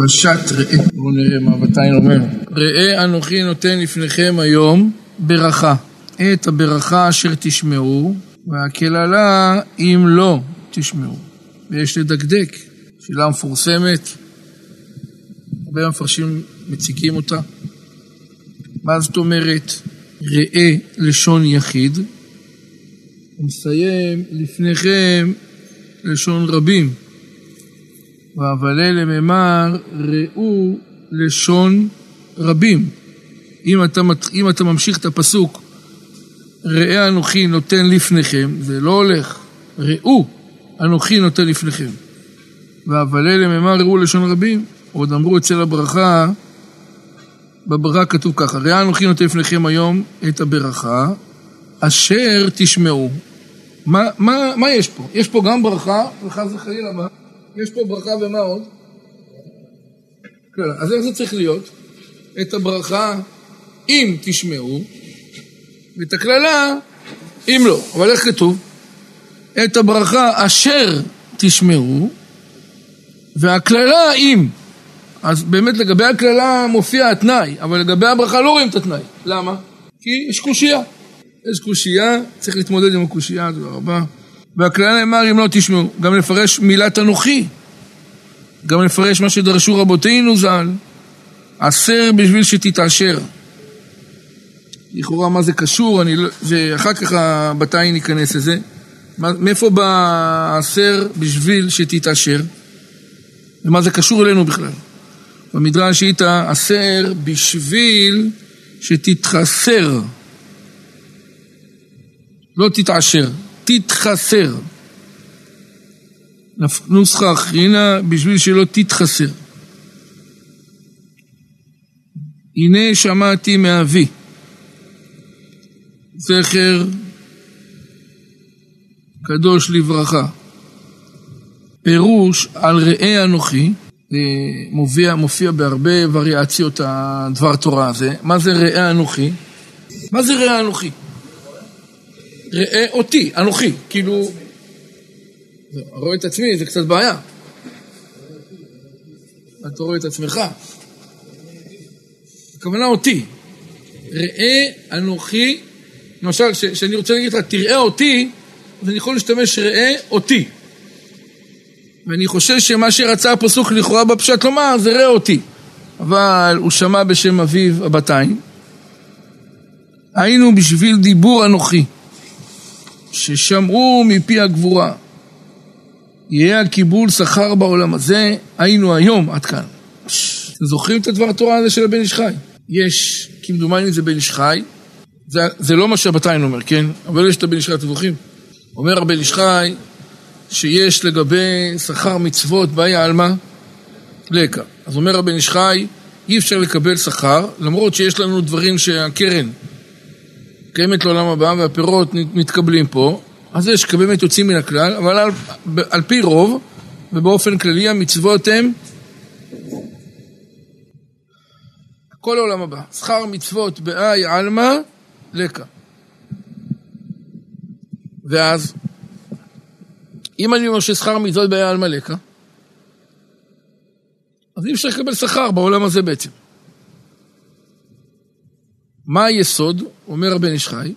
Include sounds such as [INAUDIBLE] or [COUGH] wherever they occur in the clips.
פרשת ראה. בואו נראה מה בתיים אומר. ראה אנוכי נותן לפניכם היום ברכה. את הברכה אשר תשמעו, והקללה אם לא תשמעו. ויש לדקדק. שאלה מפורסמת, הרבה מפרשים מציגים אותה. מה זאת אומרת ראה לשון יחיד? הוא מסיים לפניכם לשון רבים. ואבלה לממר ראו לשון רבים. אם אתה, אם אתה ממשיך את הפסוק ראה אנוכי נותן לפניכם, זה לא הולך. ראו אנוכי נותן לפניכם. ואבלה לממר ראו לשון רבים. עוד אמרו אצל הברכה, בברכה כתוב ככה, ראה אנוכי נותן לפניכם היום את הברכה, אשר תשמעו. מה, מה, מה יש פה? יש פה גם ברכה, וחס וחלילה מה? יש פה ברכה ומה עוד? כן, אז איך זה צריך להיות? את הברכה אם תשמעו, ואת הקללה אם לא. אבל איך כתוב? את הברכה אשר תשמעו, והקללה אם. אז באמת לגבי הקללה מופיע התנאי, אבל לגבי הברכה לא רואים את התנאי. למה? כי יש קושייה. יש קושייה, צריך להתמודד עם הקושייה, תודה רבה. והקללה נאמר אם לא תשמעו, גם לפרש מילת אנוכי, גם לפרש מה שדרשו רבותינו ז"ל, עשר בשביל שתתעשר. לכאורה מה זה קשור, אני לא, זה אחר כך בתיים ניכנס לזה. מאיפה בא עשר בשביל שתתעשר? ומה זה קשור אלינו בכלל? במדרש איתה עשר בשביל שתתחסר. לא תתעשר, תתחסר. נוסחה אחרינה בשביל שלא תתחסר. הנה שמעתי מאבי, זכר קדוש לברכה. פירוש על ראה אנוכי, מופיע, מופיע בהרבה וריאציות הדבר תורה הזה. מה זה ראה אנוכי? מה זה ראה אנוכי? ראה אותי, אנוכי, כאילו... רואה את עצמי, זה קצת בעיה. אתה רואה את עצמך. הכוונה אותי. ראה אנוכי, למשל, כשאני רוצה להגיד לך, תראה אותי, אז אני יכול להשתמש ראה אותי. ואני חושב שמה שרצה הפסוק לכאורה בפשט לומר זה ראה אותי. אבל הוא שמע בשם אביו הבתיים. היינו בשביל דיבור אנוכי. ששמעו מפי הגבורה. יהיה הקיבול שכר בעולם הזה, היינו היום, עד כאן. אתם זוכרים את הדבר התורה הזה של הבן איש חי? יש, כמדומני זה בן איש חי, זה, זה לא מה שהבתיים אומר, כן? אבל יש את הבן איש חי, אתם זוכרים? אומר הבן איש חי שיש לגבי שכר מצוות בעיה עלמא לקה. אז אומר הבן איש חי, אי אפשר לקבל שכר, למרות שיש לנו דברים שהקרן קיימת לעולם הבא והפירות מתקבלים פה, אז יש באמת יוצאים מן הכלל, אבל על, על פי רוב ובאופן כללי המצוות הן כל העולם הבא. שכר מצוות באי עלמא לקה. ואז, אם אני אומר ששכר מצוות באי עלמא לקה, אז אי אפשר לקבל שכר בעולם הזה בעצם. מה היסוד? אומר הבן איש חי,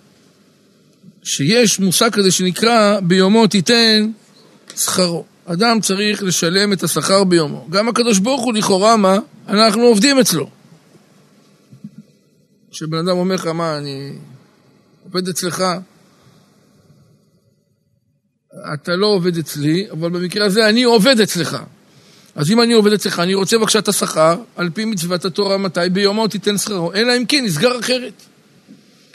שיש מושג כזה שנקרא ביומו תיתן שכרו. אדם צריך לשלם את השכר ביומו. גם הקדוש ברוך הוא לכאורה מה? אנחנו עובדים אצלו. כשבן אדם אומר לך, מה, אני עובד אצלך, אתה לא עובד אצלי, אבל במקרה הזה אני עובד אצלך. אז אם אני עובד אצלך, אני רוצה בבקשה את השכר, על פי מצוות התורה מתי ביומו תיתן שכרו, אלא אם כן נסגר אחרת.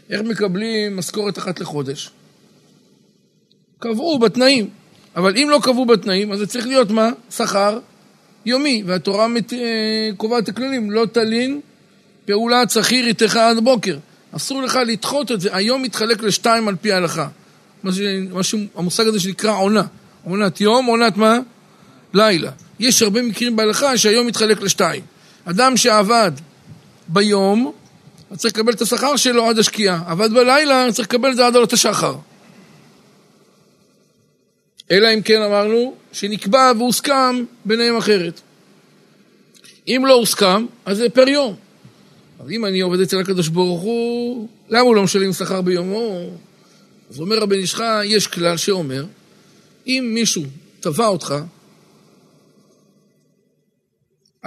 איך מקבלים משכורת אחת לחודש? קבעו בתנאים, אבל אם לא קבעו בתנאים, אז זה צריך להיות מה? שכר יומי, והתורה מת... אה, קובעת את הכללים, לא תלין פעולת שכיר איתך עד בוקר. אסור לך לדחות את זה, היום מתחלק לשתיים על פי ההלכה. משהו, המושג הזה שנקרא עונה. עונת יום, עונת מה? לילה. יש הרבה מקרים בהלכה שהיום מתחלק לשתיים. אדם שעבד ביום, צריך לקבל את השכר שלו עד השקיעה. עבד בלילה, צריך לקבל את זה עד עלות השחר. אלא אם כן אמרנו שנקבע והוסכם ביניהם אחרת. אם לא הוסכם, אז זה פר יום. אז אם אני עובד אצל הקדוש ברוך הוא, למה הוא לא משלם שכר ביומו? אז אומר הבן איש יש כלל שאומר, אם מישהו תבע אותך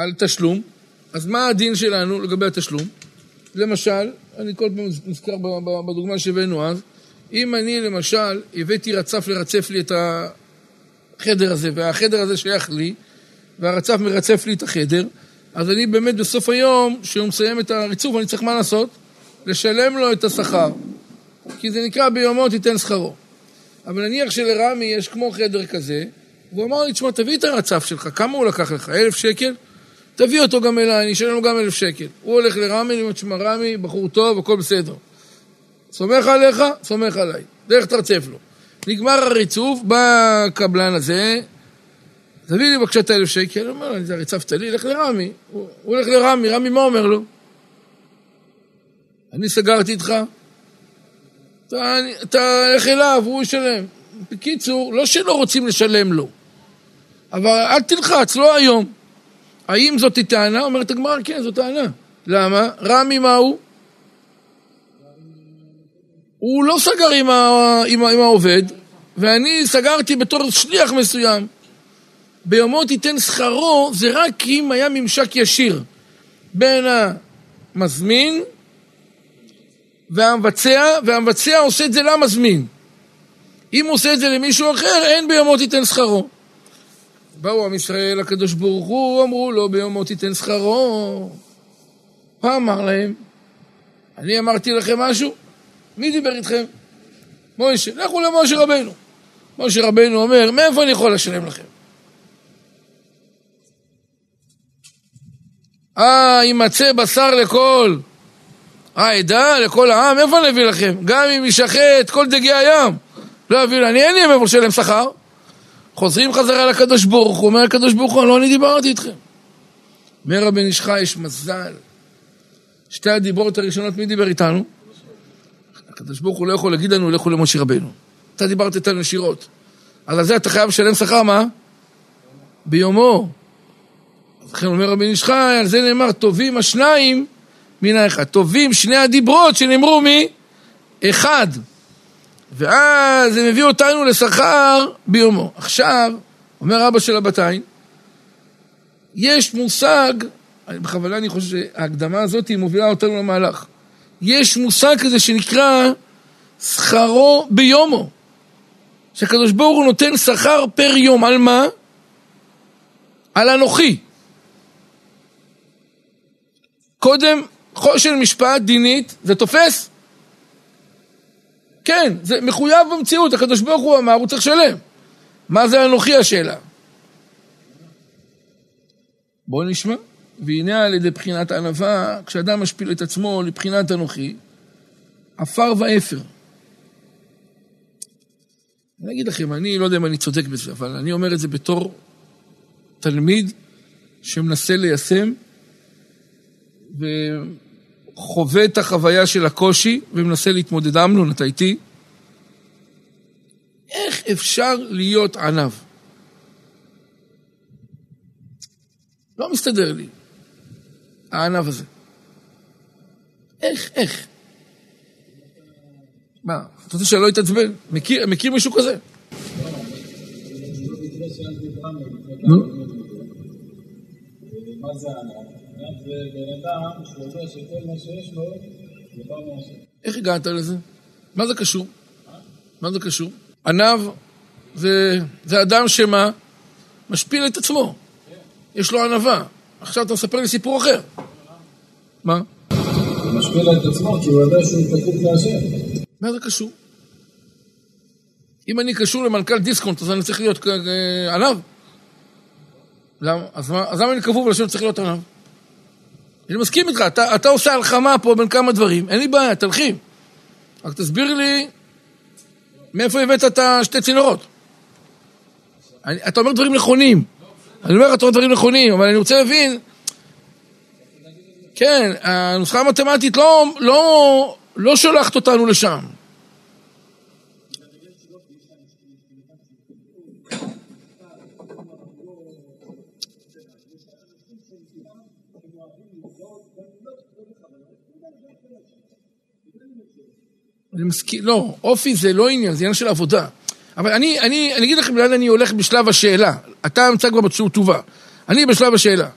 על תשלום, אז מה הדין שלנו לגבי התשלום? למשל, אני כל פעם נזכר בדוגמה שהבאנו אז, אם אני למשל הבאתי רצף לרצף לי את החדר הזה, והחדר הזה שייך לי, והרצף מרצף לי את החדר, אז אני באמת בסוף היום, כשהוא מסיים את הריצוף, אני צריך מה לעשות? לשלם לו את השכר. כי זה נקרא ביומו תיתן שכרו. אבל נניח שלרמי יש כמו חדר כזה, והוא אמר לי, תשמע, תביא את הרצף שלך, כמה הוא לקח לך? אלף שקל? תביא אותו גם אליי, אני אשלם לו גם אלף שקל. הוא הולך לרמי, אני אומר, תשמע, רמי, בחור טוב, הכל בסדר. סומך עליך, סומך עליי. דרך תרצף לו. נגמר הריצוף, בא הקבלן הזה, תביא לי בבקשה את האלף שקל, הוא אומר, זה ריצפת לי, לך לרמי. הוא הולך לרמי, רמי מה אומר לו? אני סגרתי איתך, אתה הולך אליו, הוא ישלם. בקיצור, לא שלא רוצים לשלם לו, אבל אל תלחץ, לא היום. האם זאת טענה? אומרת הגמרא, כן, זאת טענה. למה? רמי מה הוא? הוא לא סגר עם, ה, עם, עם העובד, ואני סגרתי בתור שליח מסוים. ביומו תיתן שכרו, זה רק אם היה ממשק ישיר בין המזמין והמבצע, והמבצע עושה את זה למזמין. אם הוא עושה את זה למישהו אחר, אין ביומו תיתן שכרו. באו עם ישראל לקדוש ברוך הוא, אמרו לו ביומו תיתן שכרו. מה אמר להם? אני אמרתי לכם משהו? מי דיבר איתכם? מוישה. לכו למשה רבנו. משה רבנו אומר, מאיפה אני יכול לשלם לכם? אה, יימצא בשר לכל העדה, לכל העם, איפה אני אביא לכם? גם אם ישחט כל דגי הים, לא אביא, אני אין לי מאיפה לשלם שכר. חוזרים חזרה לקדוש ברוך הוא, אומר הקדוש ברוך הוא, לא אני דיברתי איתכם. אומר הבן איש חי, יש מזל. שתי הדיברות הראשונות, מי דיבר איתנו? הקדוש ברוך הוא לא יכול להגיד לנו, לכו למשה רבנו. אתה דיברת איתנו ישירות. אז על זה אתה חייב לשלם שכר, מה? ביומו. לכן אומר רבי איש חי, על זה נאמר, טובים השניים מן האחד. טובים שני הדיברות שנאמרו מאחד. ואז זה מביא אותנו לשכר ביומו. עכשיו, אומר אבא של הבתיים, יש מושג, בכוונה אני חושב שההקדמה הזאת היא מובילה אותנו למהלך. יש מושג כזה שנקרא שכרו ביומו. שהקדוש ברוך הוא נותן שכר פר יום, על מה? על אנוכי. קודם, חושן משפט דינית, זה תופס? כן, זה מחויב במציאות, הקדוש ברוך הוא אמר, הוא צריך לשלם. מה זה אנוכי השאלה? בואו נשמע. והנה על ידי בחינת ענווה, כשאדם משפיל את עצמו לבחינת אנוכי, עפר ואפר. אני אגיד לכם, אני לא יודע אם אני צודק בזה, אבל אני אומר את זה בתור תלמיד שמנסה ליישם וחווה את החוויה של הקושי ומנסה להתמודד, אמנון, אתה איתי? איך אפשר להיות ענב? לא מסתדר לי. הענב הזה. איך, איך? מה, אתה רוצה שאני לא אתעצבן? מכיר, מכיר מישהו כזה? איך הגעת לזה? מה זה קשור? מה זה קשור? ענב זה, זה אדם שמה? משפיל את עצמו. יש לו ענווה. עכשיו אתה מספר לי סיפור אחר. מה? הוא משפיל את עצמו כי הוא יודע שהוא להשם. מה זה קשור? אם אני קשור למנכ"ל דיסקונט, אז אני צריך להיות עליו? למה? אז, מה, אז למה אני כפוף לשם צריך להיות עליו? אני מסכים איתך, אתה, אתה עושה הלחמה פה בין כמה דברים, אין לי בעיה, תלכים. רק תסביר לי מאיפה הבאת את השתי צינורות. אני, אתה אומר דברים נכונים. אני אומר לך, אתה אומר דברים נכונים, אבל אני רוצה להבין... כן, הנוסחה המתמטית לא, לא, לא שולחת אותנו לשם. אני מסכים, לא, אופי זה לא עניין, זה עניין של עבודה. אבל אני, אני, אני אגיד לכם לאן אני הולך בשלב השאלה. אתה נמצא כבר בתשובה טובה. אני בשלב השאלה.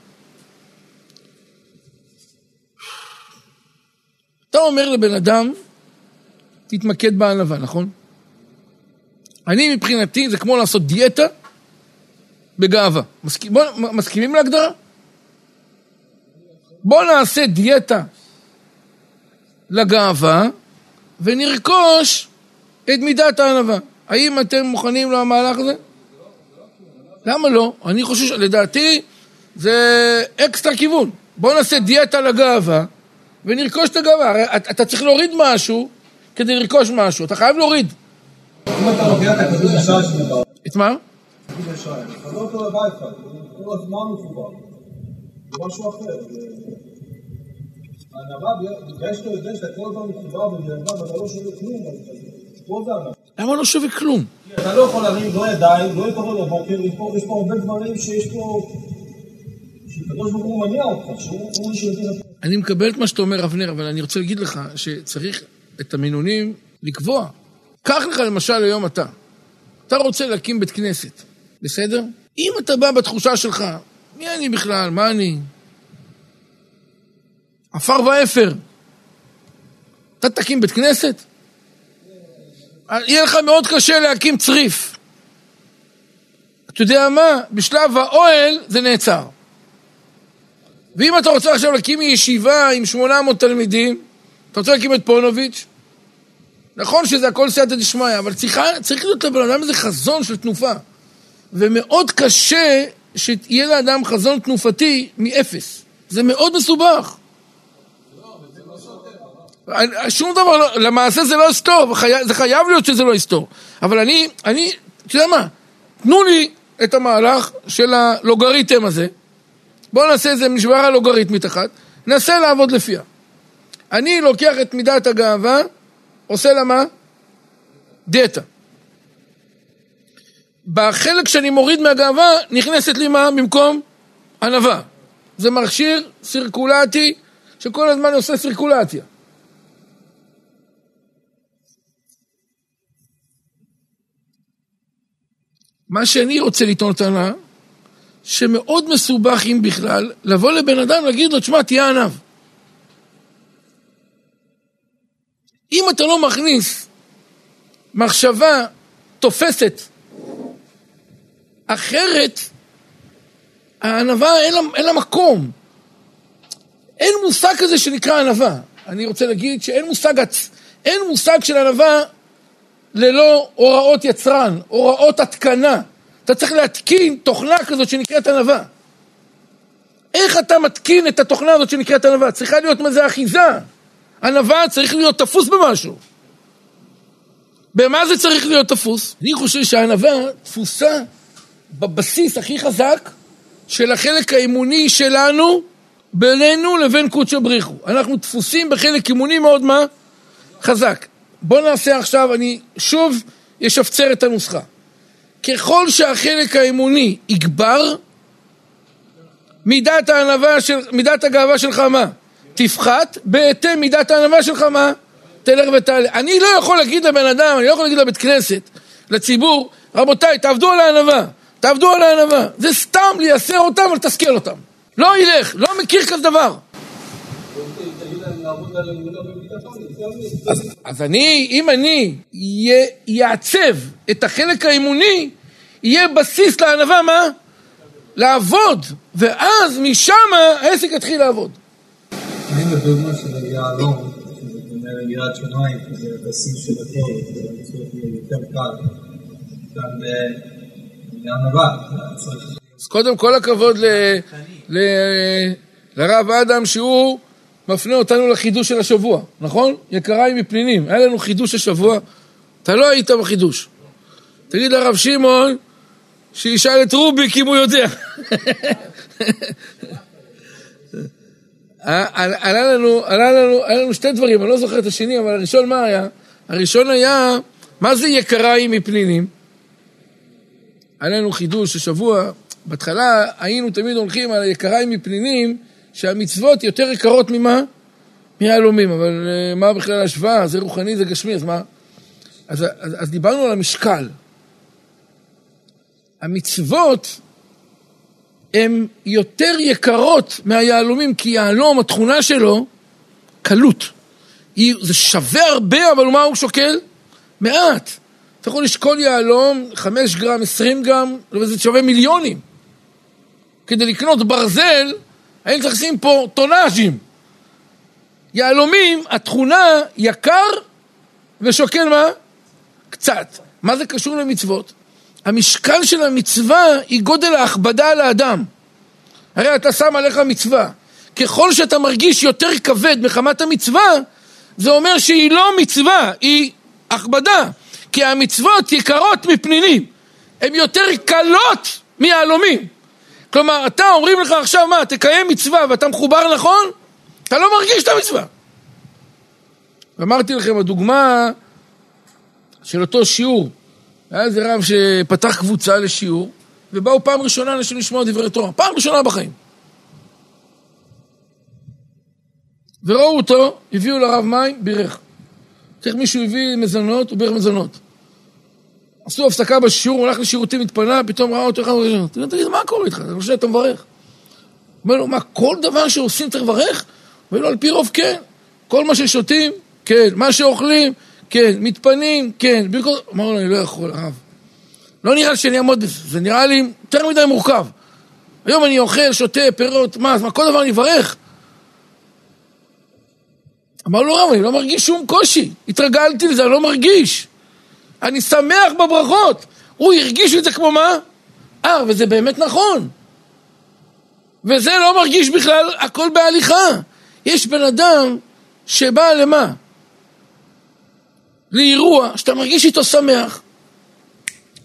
אתה אומר לבן אדם, תתמקד בענווה, נכון? אני מבחינתי זה כמו לעשות דיאטה בגאווה. מסכים, בוא, מסכימים להגדרה? בוא נעשה דיאטה לגאווה ונרכוש את מידת הענווה. האם אתם מוכנים למהלך הזה? למה לא? אני חושב, לדעתי, זה אקסטרה כיוון. בוא נעשה דיאטה לגאווה ונרכוש את הגאווה. הרי אתה צריך להוריד משהו כדי לרכוש משהו, אתה חייב להוריד. אם אתה לוקח את הכרטיס אשראי שלך, את מה? כרטיס אשראי, אתה לא אותו מחובר. זה משהו אחר. בגלל שאתה יודע שאתה כל הזמן מחובר בדיעבד ואתה לא שווה כלום, אז פה זה ענווה. למה לא שווה כלום? אתה לא יכול להרים לא ידיים, לא להתעורר בבוקר, יש פה- הרבה דברים שיש פה... שקדוש ברוך הוא מניע אותך, שהוא מי. אני מקבל את מה שאתה אומר, אבנר, אבל אני רוצה להגיד לך שצריך את המינונים לקבוע. קח לך למשל היום אתה. אתה רוצה להקים בית כנסת, בסדר? אם אתה בא בתחושה שלך, מי אני בכלל? מה אני? עפר ואפר. אתה תקים בית כנסת? יהיה לך מאוד קשה להקים צריף. אתה יודע מה? בשלב האוהל זה נעצר. ואם אתה רוצה עכשיו להקים ישיבה עם 800 תלמידים, אתה רוצה להקים את פונוביץ', נכון שזה הכל סייעתא דשמיא, אבל צריכה, צריך להיות לבן אדם איזה חזון של תנופה. ומאוד קשה שיהיה לאדם חזון תנופתי מאפס. זה מאוד מסובך. שום דבר, לא, למעשה זה לא יסתור, זה חייב להיות שזה לא יסתור. אבל אני, אני, אתה יודע מה? תנו לי את המהלך של הלוגריתם הזה, בואו נעשה איזה משוואה לוגריתמית אחת, ננסה לעבוד לפיה. אני לוקח את מידת הגאווה, עושה לה מה? דיאטה. בחלק שאני מוריד מהגאווה, נכנסת לי מה? במקום ענווה. זה מכשיר סירקולטי שכל הזמן עושה סירקולציה. מה שאני רוצה לטעון טענה, שמאוד מסובך, אם בכלל, לבוא לבן אדם, להגיד לו, תשמע, תהיה עניו. אם אתה לא מכניס מחשבה תופסת אחרת, הענווה אין אין לה מקום. אין מושג כזה שנקרא ענווה. אני רוצה להגיד שאין מושג, אין מושג של ענווה ללא הוראות יצרן, הוראות התקנה. אתה צריך להתקין תוכנה כזאת שנקראת ענווה. איך אתה מתקין את התוכנה הזאת שנקראת ענווה? צריכה להיות מזה אחיזה. ענווה צריך להיות תפוס במשהו. במה זה צריך להיות תפוס? אני חושב שהענווה תפוסה בבסיס הכי חזק של החלק האימוני שלנו בינינו לבין קודשא בריחו. אנחנו תפוסים בחלק אימוני מאוד מה? חזק. בואו נעשה עכשיו, אני שוב אשפצר את הנוסחה. ככל שהחלק האימוני יגבר, מידת של, מידת הגאווה שלך מה? תפחת, בהתאם מידת הענווה שלך מה? תלך ותעלה. אני לא יכול להגיד לבן אדם, אני לא יכול להגיד לבית כנסת, לציבור, רבותיי, תעבדו על הענווה, תעבדו על הענווה. זה סתם לייסר אותם ולתסכל אותם. לא ילך, לא מכיר כזה דבר. תגיד להם לעבוד על אמונה אז, אז אני, אם אני יעצב את החלק האימוני, יהיה בסיס לענווה מה? לעבוד, ואז משם העסק יתחיל לעבוד. אני בדוגמה של יהלום, שזה דומה ליראת שמיים, שזה הבסיס של הכל, זה יותר קל. גם בענווה, צריך... אז קודם כל הכבוד לרב אדם שהוא מפנה אותנו לחידוש של השבוע, נכון? יקריי מפנינים, היה לנו חידוש השבוע, אתה לא היית בחידוש. תגיד לרב שמעון שישאל את רוביק אם הוא יודע. עלה עלה לנו, עלה לנו, היה לנו שתי דברים, אני לא זוכר את השני, אבל הראשון מה היה? הראשון היה, מה זה יקריי מפנינים? היה לנו חידוש השבוע, בהתחלה היינו תמיד הולכים על יקריי מפנינים, שהמצוות יותר יקרות ממה? מיהלומים, אבל אה, מה בכלל ההשוואה? זה רוחני, זה גשמי, אז מה? אז, אז, אז דיברנו על המשקל. המצוות הן יותר יקרות מהיהלומים, כי יהלום, התכונה שלו, קלות. זה שווה הרבה, אבל מה הוא שוקל? מעט. אתה יכול לשקול יהלום, 5 גרם, 20 גרם, וזה שווה מיליונים. כדי לקנות ברזל, היינו צריך לשים פה טונאז'ים. יהלומים, התכונה יקר ושוקל מה? קצת. מה זה קשור למצוות? המשקל של המצווה היא גודל ההכבדה על האדם. הרי אתה שם עליך מצווה. ככל שאתה מרגיש יותר כבד מחמת המצווה, זה אומר שהיא לא מצווה, היא הכבדה. כי המצוות יקרות מפנינים. הן יותר קלות מיהלומים. כלומר, אתה אומרים לך עכשיו מה, תקיים מצווה ואתה מחובר נכון? אתה לא מרגיש את המצווה. ואמרתי לכם, הדוגמה של אותו שיעור, היה איזה רב שפתח קבוצה לשיעור, ובאו פעם ראשונה אנשים לשמוע דברי תורה, פעם ראשונה בחיים. וראו אותו, הביאו לרב מים, בירך. צריך מישהו הביא מזונות, הוא בירך מזונות. עשו הפסקה בשיעור, הוא הלך לשירותים, התפנה, פתאום ראה אותו אחד. תגיד, מה קורה איתך? אתה חושב שאתה מברך? אומר לו, מה, כל דבר שעושים צריך לברך? אומר לו, על פי רוב כן. כל מה ששותים, כן. מה שאוכלים, כן. מתפנים, כן. אמר לו, אני לא יכול, הרב. לא נראה לי שאני אעמוד בזה, זה נראה לי יותר מדי מורכב. היום אני אוכל, שותה, פירות, מה, מה, כל דבר אני אברך? אמר לו, רב, אני לא מרגיש שום קושי. התרגלתי לזה, אני לא מרגיש. אני שמח בברכות. הוא הרגיש את זה כמו מה? אה, וזה באמת נכון. וזה לא מרגיש בכלל הכל בהליכה. יש בן אדם שבא למה? לאירוע, שאתה מרגיש איתו שמח.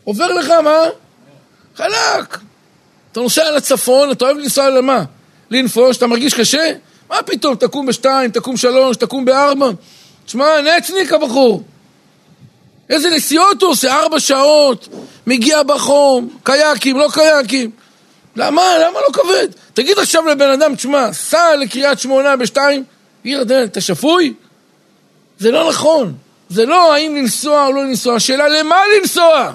עובר לך מה? חלק. אתה נוסע לצפון, אתה אוהב לנסוע למה? לנפוש, אתה מרגיש קשה? מה פתאום, תקום בשתיים, תקום שלוש, תקום בארבע. תשמע, נצניק הבחור. איזה נסיעות הוא עושה? ארבע שעות, מגיע בחום, קייקים, לא קייקים. למה? למה לא כבד? תגיד עכשיו לבן אדם, תשמע, סע לקריית שמונה בשתיים, עיר הדלת, אתה שפוי? זה לא נכון. זה לא האם לנסוע או לא לנסוע, השאלה למה לנסוע?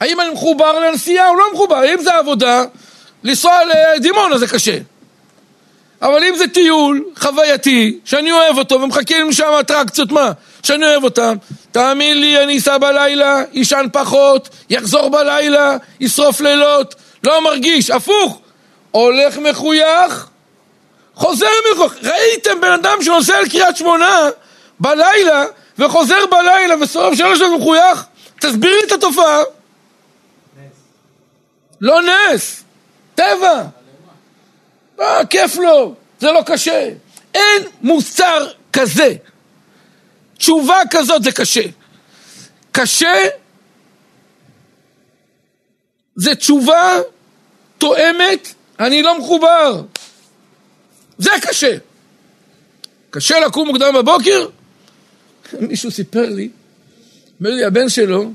האם אני מחובר לנסיעה או לא מחובר? אם זה עבודה, לנסוע לדימונה זה קשה. אבל אם זה טיול חווייתי, שאני אוהב אותו ומחכים לי שם אטרקציות, מה? שאני אוהב אותם, תאמין לי, אני אסע בלילה, יישן פחות, יחזור בלילה, ישרוף לילות, לא מרגיש, הפוך, הולך מחוייך, חוזר מחוייך. ראיתם בן אדם שנוסע לקריית שמונה בלילה וחוזר בלילה ושורף שלוש שעות מחוייך? תסבירי את התופעה. נס. לא נס, טבע. אה, כיף לו, זה לא קשה. אין מוסר כזה. תשובה כזאת זה קשה. קשה זה תשובה תואמת, אני לא מחובר. זה קשה. קשה לקום מוקדם בבוקר? [LAUGHS] מישהו סיפר לי, אומר לי, הבן שלו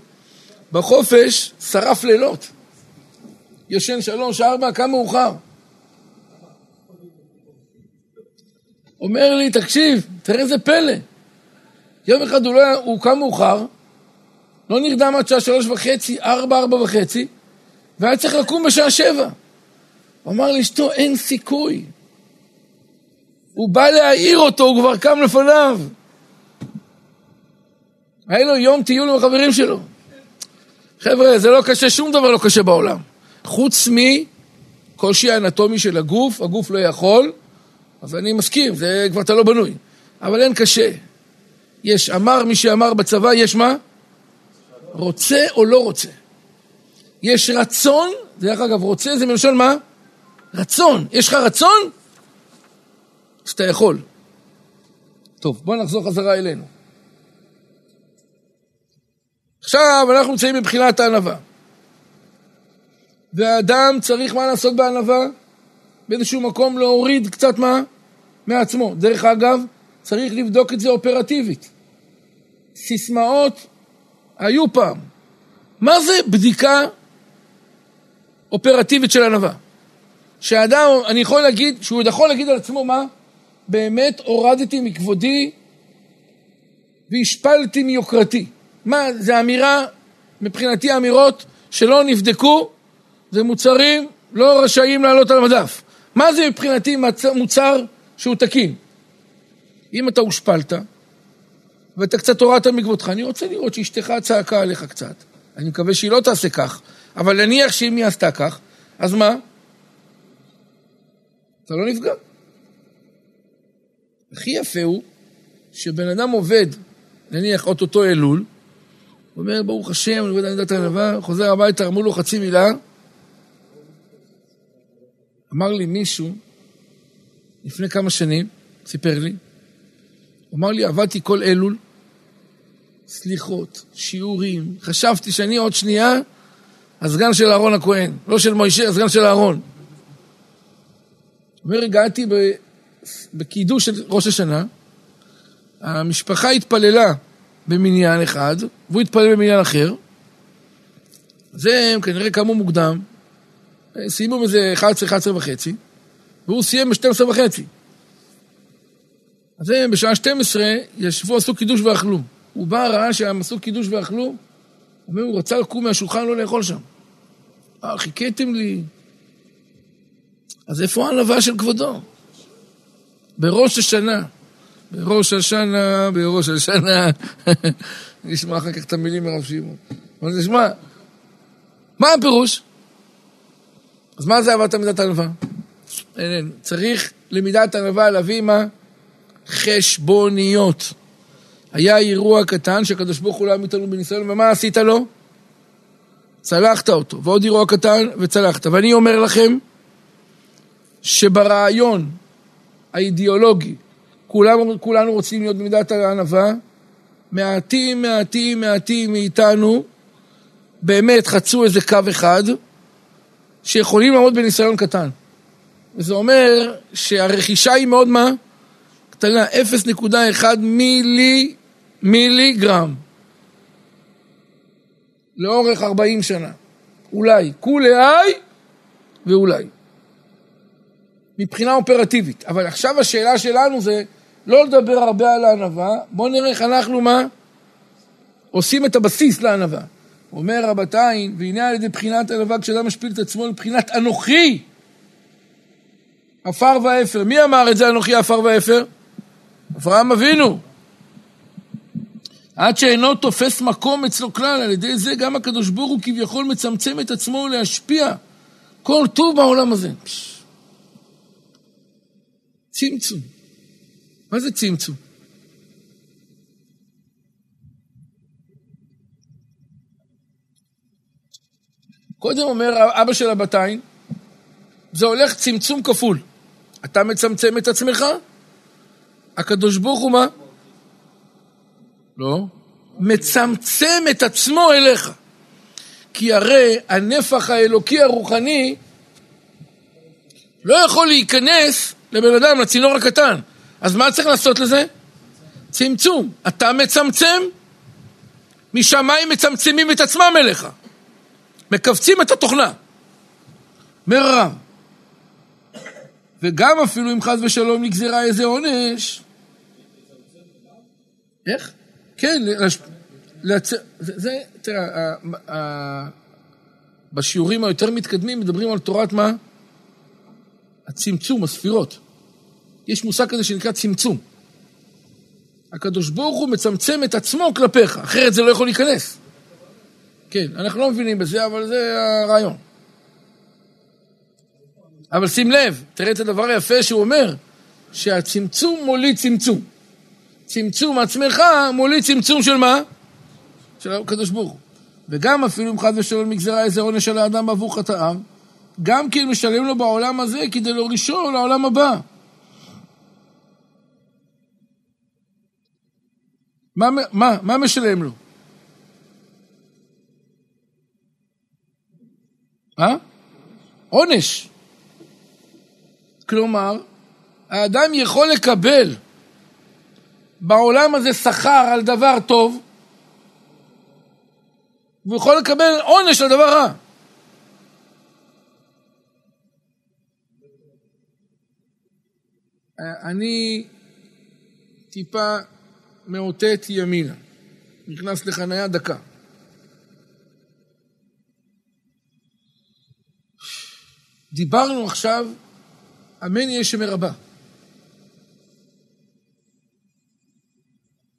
בחופש שרף לילות. ישן שלוש, ארבע, קם מאוחר. אומר לי, תקשיב, תראה איזה פלא. יום אחד הוא, לא, הוא קם מאוחר, לא נרדם עד שעה שלוש וחצי, ארבע, ארבע וחצי, והיה צריך לקום בשעה שבע. הוא אמר לאשתו, אין סיכוי. הוא בא להעיר אותו, הוא כבר קם לפניו. היה לו יום טיול עם החברים שלו. חבר'ה, זה לא קשה, שום דבר לא קשה בעולם. חוץ מקושי האנטומי של הגוף, הגוף לא יכול, אז אני מסכים, זה כבר אתה לא בנוי. אבל אין קשה. יש אמר מי שאמר בצבא, יש מה? רוצה או לא רוצה. יש רצון, דרך אגב, רוצה זה מלשון מה? רצון. יש לך רצון? אז אתה יכול. טוב, בוא נחזור חזרה אלינו. עכשיו אנחנו נמצאים מבחינת הענווה. והאדם צריך מה לעשות בענווה? באיזשהו מקום להוריד קצת מה? מעצמו. דרך אגב, צריך לבדוק את זה אופרטיבית. סיסמאות היו פעם. מה זה בדיקה אופרטיבית של ענווה? שאדם, אני יכול להגיד, שהוא יכול להגיד על עצמו מה? באמת הורדתי מכבודי והשפלתי מיוקרתי. מה, זה אמירה, מבחינתי אמירות שלא נבדקו, זה מוצרים לא רשאים לעלות על המדף. מה זה מבחינתי מוצר שהוא תקין? אם אתה הושפלת, ואתה קצת הורדת מכבודך, אני רוצה לראות שאשתך צעקה עליך קצת. אני מקווה שהיא לא תעשה כך, אבל נניח שאם היא עשתה כך, אז מה? אתה לא נפגע. הכי יפה הוא שבן אדם עובד, נניח אוטוטו אלול, הוא אומר, ברוך השם, אני עובד על עמדת הענווה, חוזר הביתה, אמרו לו חצי מילה. אמר לי מישהו, לפני כמה שנים, סיפר לי, אמר לי, עבדתי כל אלול, סליחות, שיעורים, חשבתי שאני עוד שנייה הסגן של אהרון הכהן, לא של מוישה, הסגן של אהרון. אומר, הגעתי בקידוש של ראש השנה, המשפחה התפללה במניין אחד, והוא התפלל במניין אחר. אז הם כנראה קמו מוקדם, סיימו בזה 11, 11 וחצי, והוא סיים ב-12 וחצי. אז הם בשעה 12 ישבו, עשו קידוש ואכלו. הוא בא, ראה שהם עשו קידוש ואכלו, אומר, הוא רצה לקום מהשולחן, לא לאכול שם. אה, חיכיתם לי. אז איפה הענווה של כבודו? בראש השנה. בראש השנה, בראש השנה. [LAUGHS] נשמע אחר כך את המילים מרב שמעון. אבל נשמע, מה הפירוש? אז מה זה אהבת עמידת ענווה? צריך למידת ענווה להביא מה? חשבוניות. היה אירוע קטן שהקדוש ברוך הוא לא היה איתנו בניסיון, ומה עשית לו? צלחת אותו. ועוד אירוע קטן וצלחת. ואני אומר לכם שברעיון האידיאולוגי, כולם, כולנו רוצים להיות במידת הענווה, מעטים, מעטים, מעטים מאיתנו באמת חצו איזה קו אחד שיכולים לעמוד בניסיון קטן. וזה אומר שהרכישה היא מאוד מה? קטנה, 0.1 מילי, מיליגרם. לאורך 40 שנה. אולי. כולי ואולי. מבחינה אופרטיבית. אבל עכשיו השאלה שלנו זה לא לדבר הרבה על הענווה, בואו נראה איך אנחנו מה? עושים את הבסיס לענווה. אומר רבתיים, והנה על ידי בחינת ענווה כשאדם משפיל את עצמו לבחינת אנוכי, עפר ואפר. מי אמר את זה אנוכי עפר ואפר? אברהם אבינו. עד שאינו תופס מקום אצלו כלל, על ידי זה גם הקדוש ברוך הוא כביכול מצמצם את עצמו להשפיע כל טוב בעולם הזה. צמצום. מה זה צמצום? קודם אומר אבא של הבתיים, זה הולך צמצום כפול. אתה מצמצם את עצמך, הקדוש ברוך הוא מה? לא. מצמצם את עצמו אליך. כי הרי הנפח האלוקי הרוחני לא יכול להיכנס לבן אדם, לצינור הקטן. אז מה צריך לעשות לזה? צמצום. אתה מצמצם, משמיים מצמצמים את עצמם אליך. מכווצים את התוכנה. מרם. וגם אפילו אם חס ושלום נגזרה איזה עונש. איך? כן, לש... לצ... זה, זה, תראה, בשיעורים היותר מתקדמים מדברים על תורת מה? הצמצום, הספירות. יש מושג כזה שנקרא צמצום. הקדוש ברוך הוא מצמצם את עצמו כלפיך, אחרת זה לא יכול להיכנס. כן, אנחנו לא מבינים בזה, אבל זה הרעיון. אבל שים לב, תראה את הדבר היפה שהוא אומר, שהצמצום מוליד צמצום. צמצום עצמך מוליד צמצום של מה? של הקדוש ברוך הוא. וגם אפילו אם חד ושלום נגזרה איזה עונש על האדם בעבור חטאיו, גם כן משלם לו בעולם הזה כדי להורישו לעולם הבא. מה, מה, מה משלם לו? עונש. כלומר, האדם יכול לקבל בעולם הזה שכר על דבר טוב, והוא יכול לקבל עונש על דבר רע. אני טיפה מאותת ימינה. נכנס לחניה דקה. דיברנו עכשיו, אמן יהיה שמרבה.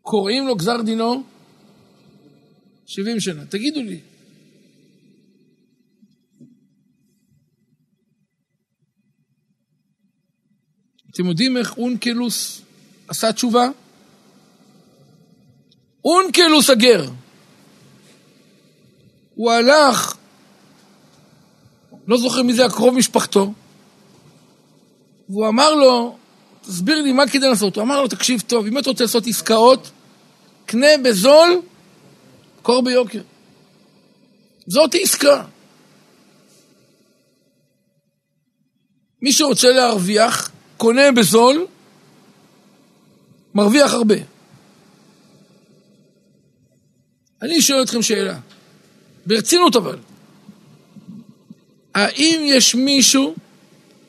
קוראים לו גזר דינו 70 שנה. תגידו לי, אתם יודעים איך אונקלוס עשה תשובה? אונקלוס הגר. הוא הלך, לא זוכר מי זה הקרוב משפחתו, והוא אמר לו, תסביר לי מה כדאי לעשות. הוא אמר לו, תקשיב טוב, אם אתה רוצה לעשות עסקאות, קנה בזול, קור ביוקר. זאת עסקה. מי שרוצה להרוויח, קונה בזול, מרוויח הרבה. אני שואל אתכם שאלה, ברצינות אבל, האם יש מישהו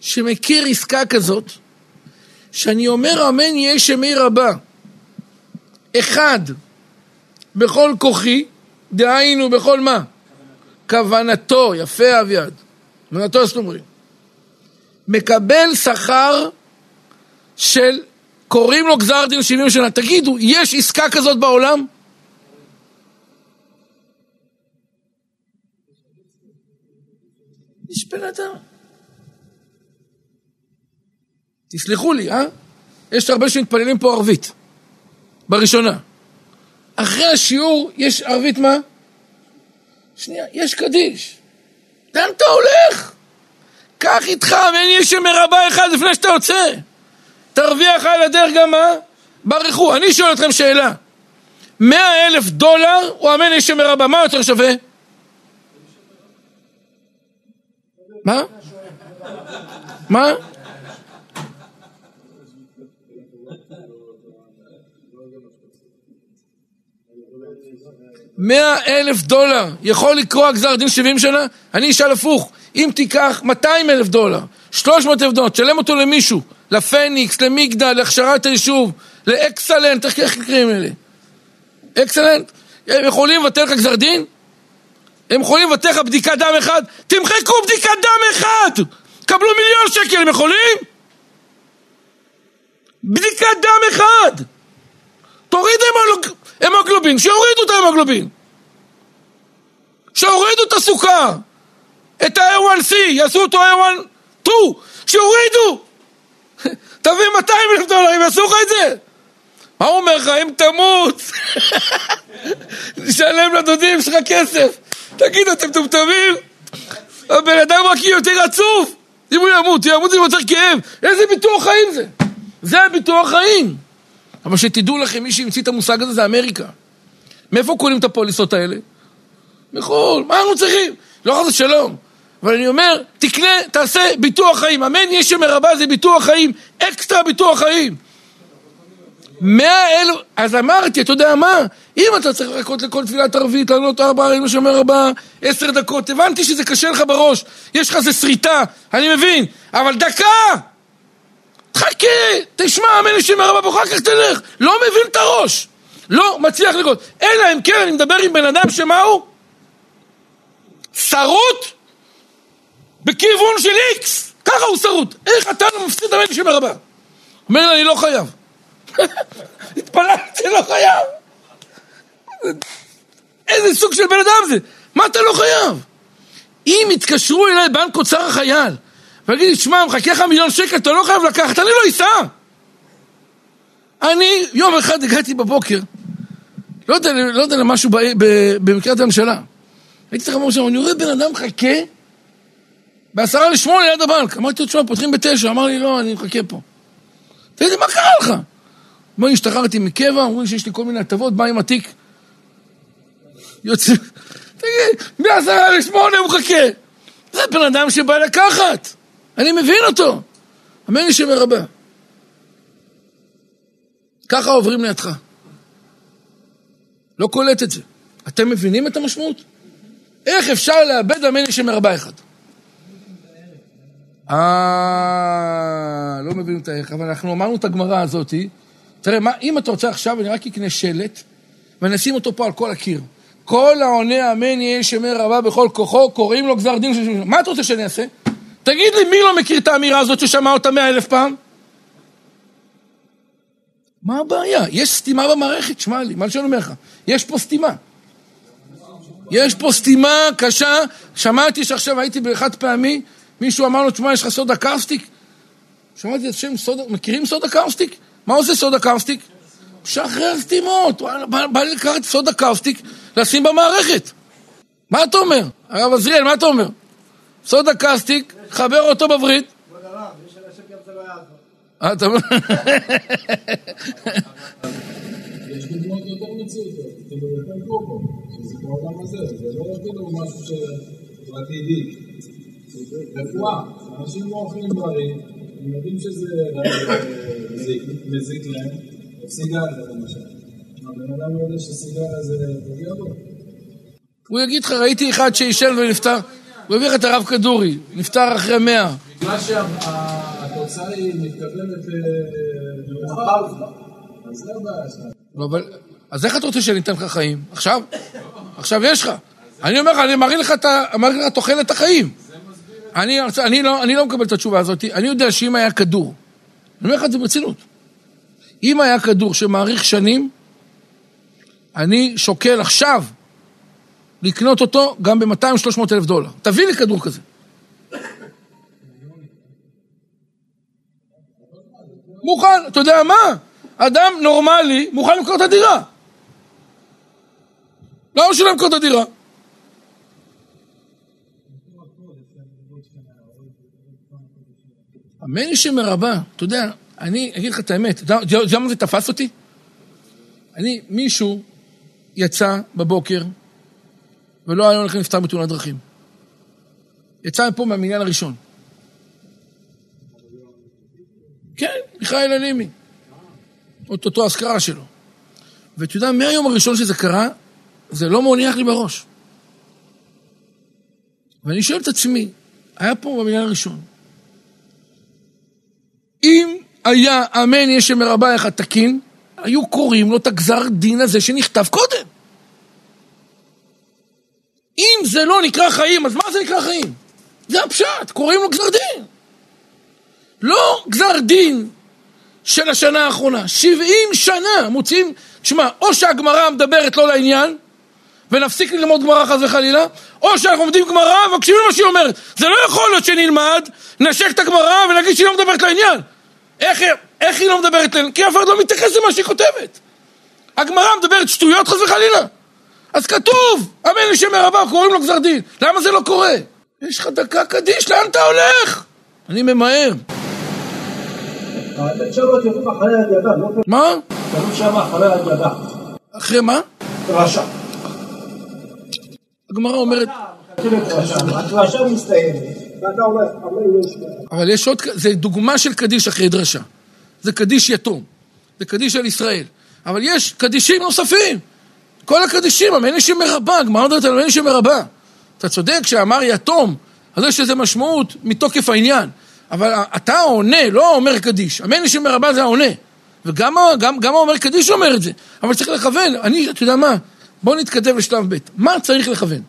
שמכיר עסקה כזאת, שאני אומר אמן יהיה שמי רבה, אחד, בכל כוחי, דהיינו בכל מה? כוונתו, יפה אביעד, כוונתו זאת אומרים, מקבל שכר של, קוראים לו גזר דין 70 שנה. תגידו, יש עסקה כזאת בעולם? יש בן אדם. תסלחו לי, אה? יש הרבה שמתפללים פה ערבית, בראשונה. אחרי השיעור יש ערבית מה? שנייה, יש קדיש. לאן אתה הולך? קח איתך ואין יש מרבה אחד לפני שאתה יוצא. תרוויח על הדרך גם מה? ברכו. אני שואל אתכם שאלה. מאה אלף דולר הוא אמן יש מרבה, מה יותר שווה? מה? מה? מאה אלף דולר יכול לקרוע גזר דין שבעים שנה? אני אשאל הפוך, אם תיקח 200 אלף דולר, 300 אלף דולר, תשלם אותו למישהו, לפניקס, למגדל, להכשרת היישוב, לאקסלנט, איך נקראים אלה? אקסלנט? הם יכולים לבטל לך גזר דין? הם יכולים לבטל לך בדיקת דם אחד? תמחקו בדיקת דם אחד! קבלו מיליון שקל, הם יכולים? בדיקת דם אחד! תוריד המוגלובין, שיורידו את ההמוגלובין! שיורידו את הסוכר! את ה-A1C, יעשו אותו A1-2, שיורידו! [LAUGHS] תביא 200 אלף דולר, הם יעשו לך את זה! מה הוא אומר לך? אם תמות, [LAUGHS] נשלם לדודים שלך כסף. תגידו, אתם מטומטמים? הבן אדם רק יהיה יותר עצוב. אם הוא ימות, ימות עם יותר כאב. איזה ביטוח חיים זה? זה הביטוח חיים. אבל שתדעו לכם, מי שהמציא את המושג הזה זה אמריקה. מאיפה קונים את הפוליסות האלה? מחו"ל. מה אנחנו צריכים? לא חס ושלום. אבל אני אומר, תקנה, תעשה ביטוח חיים. אמן יש שמרבה זה ביטוח חיים, אקסטרה ביטוח חיים. מאה אלף, אז אמרתי, אתה יודע מה? אם אתה צריך לחכות לכל תפילת ערבית, לענות ארבע ערים לשומר ארבע, עשר דקות, הבנתי שזה קשה לך בראש, יש לך איזה שריטה, אני מבין, אבל דקה! תחכה, תשמע, אמן לשם הרבה, ואחר כך תלך. לא מבין את הראש, לא מצליח לגלות. אלא אם כן, אני מדבר עם בן אדם שמה הוא? שרוט בכיוון של איקס, ככה הוא שרוט. איך אתה לא מפסיד אמן לשם הרבה? אומר לי, אני לא חייב. התפללתי, לא חייב. איזה סוג של בן אדם זה? מה אתה לא חייב? אם יתקשרו אליי בנק אוצר החייל ויגיד לי, שמע, מחכה לך מיליון שקל, אתה לא חייב לקחת, אני לא אסע. אני יום אחד הגעתי בבוקר, לא יודע, לא יודע למשהו במקרת הממשלה. הייתי צריך לומר שם, אני רואה בן אדם מחכה בעשרה לשמונה ליד הבנק. אמרתי לו, תשמע, פותחים בתשע. אמר לי, לא, אני מחכה פה. תגיד לי, מה קרה לך? לי, השתחררתי מקבע, לי שיש לי כל מיני הטבות, בא עם התיק. יוצא, תגיד, בעשרה לשמונה הוא מחכה. זה בן אדם שבא לקחת. אני מבין אותו. אמן לי שם הרבה. ככה עוברים לידך. לא קולט את זה. אתם מבינים את המשמעות? איך אפשר לאבד אמן לי שם הרבה אחד? אה, לא מבינים את האיך, אבל אנחנו אמרנו את הגמרא הזאתי. תראה, מה, אם אתה רוצה עכשיו, אני רק אקנה שלט, ואני אשים אותו פה על כל הקיר. כל העונה אמן יהיה שמי רבה בכל כוחו, קוראים לו גזר דין של... מה אתה רוצה שאני אעשה? תגיד לי, מי לא מכיר את האמירה הזאת ששמע אותה מאה אלף פעם? מה הבעיה? יש סתימה במערכת, שמע לי, מה אני אומר לך? יש פה סתימה. יש פה סתימה קשה. שמעתי שעכשיו הייתי בחד פעמי, מישהו אמר לו, תשמע, יש לך סודה קאוסטיק? שמעתי את השם סודה, מכירים סודה קאוסטיק? מה עושה סודה קאוסטיק? שחרר סתימות, בא, לי לקחת סודה קאוסטיק, לשים במערכת. מה אתה אומר? הרב עזריאל, מה אתה אומר? סודה קאוסטיק, חבר אותו בברית. אה, אתה אומר? יש דוגמאות יותר מציאותיות, כאילו יותר קרובו, שזה בעולם הזה, זה לא כאילו משהו שעתידי. רפואה, אנשים לא אוכלים דברים, הם יודעים שזה מזיק להם, סיגריה למשל. הבן אדם יודע שסיגריה זה פוגע בו. הוא יגיד לך, ראיתי אחד שעישן ונפטר, הוא יביא לך את הרב כדורי, נפטר אחרי מאה. בגלל שהתוצאה היא מתקבלת מאוחר, אז זה הבעיה שלנו. לא, אבל... אז איך אתה רוצה שאני אתן לך חיים? עכשיו? עכשיו יש לך. אני אומר לך, אני מראה לך תוחלת החיים. אני, אני, לא, אני לא מקבל את התשובה הזאת. אני יודע שאם היה כדור, אני אומר לך את זה ברצינות, אם היה כדור שמאריך שנים, אני שוקל עכשיו לקנות אותו גם ב-200-300 אלף דולר. תביא לי כדור כזה. מוכן, אתה יודע מה? אדם נורמלי מוכן למכור את הדירה. למה שלא ימכור את הדירה? אמן שמרבה, אתה יודע, אני אגיד לך את האמת, אתה יודע מה זה תפס אותי? אני, מישהו יצא בבוקר ולא היה הולך נפטר בתאונת דרכים. יצא מפה מהמניין הראשון. כן, מיכאל אלימי. אוטוטו אזכרה שלו. ואתה יודע, מהיום הראשון שזה קרה, זה לא מוניח לי בראש. ואני שואל את עצמי, היה פה במניין הראשון, אם היה אמן יש שמרבה אחד תקין, היו קוראים לו את הגזר דין הזה שנכתב קודם. אם זה לא נקרא חיים, אז מה זה נקרא חיים? זה הפשט, קוראים לו גזר דין. לא גזר דין של השנה האחרונה, 70 שנה מוציאים, תשמע, או שהגמרא מדברת לא לעניין, ונפסיק ללמוד גמרא חס וחלילה, או שאנחנו לומדים גמרא ומקשיבים למה שהיא אומרת. זה לא יכול להיות שנלמד, נשק את הגמרא ונגיד שהיא לא מדברת לעניין. איך, איך היא לא מדברת לעניין? כי אף אחד לא מתייחס למה שהיא כותבת. הגמרא מדברת שטויות חס וחלילה. אז כתוב, אמן לשם מרבה, קוראים לו גזר דין. למה זה לא קורה? יש לך דקה קדיש, לאן אתה הולך? אני ממהר. הגדה, לא מה? אחרי מה? רשע. הגמרא אומרת, כתוב את רשע, רשע מסתיים. ואתה אומר, אמן יש אבל יש עוד, זה דוגמה של קדיש אחרי דרשה. זה קדיש יתום. זה קדיש על ישראל. אבל יש קדישים נוספים. כל הקדישים, יש מרבה, הגמרא אומרת על יש מרבה. אתה צודק שאמר יתום, אז יש לזה משמעות מתוקף העניין. אבל אתה העונה, לא האומר קדיש. יש מרבה זה העונה. וגם גם, גם האומר קדיש אומר את זה. אבל צריך לכוון. אני, אתה יודע מה? בוא נתקדם לשלב ב'. מה צריך לכוון?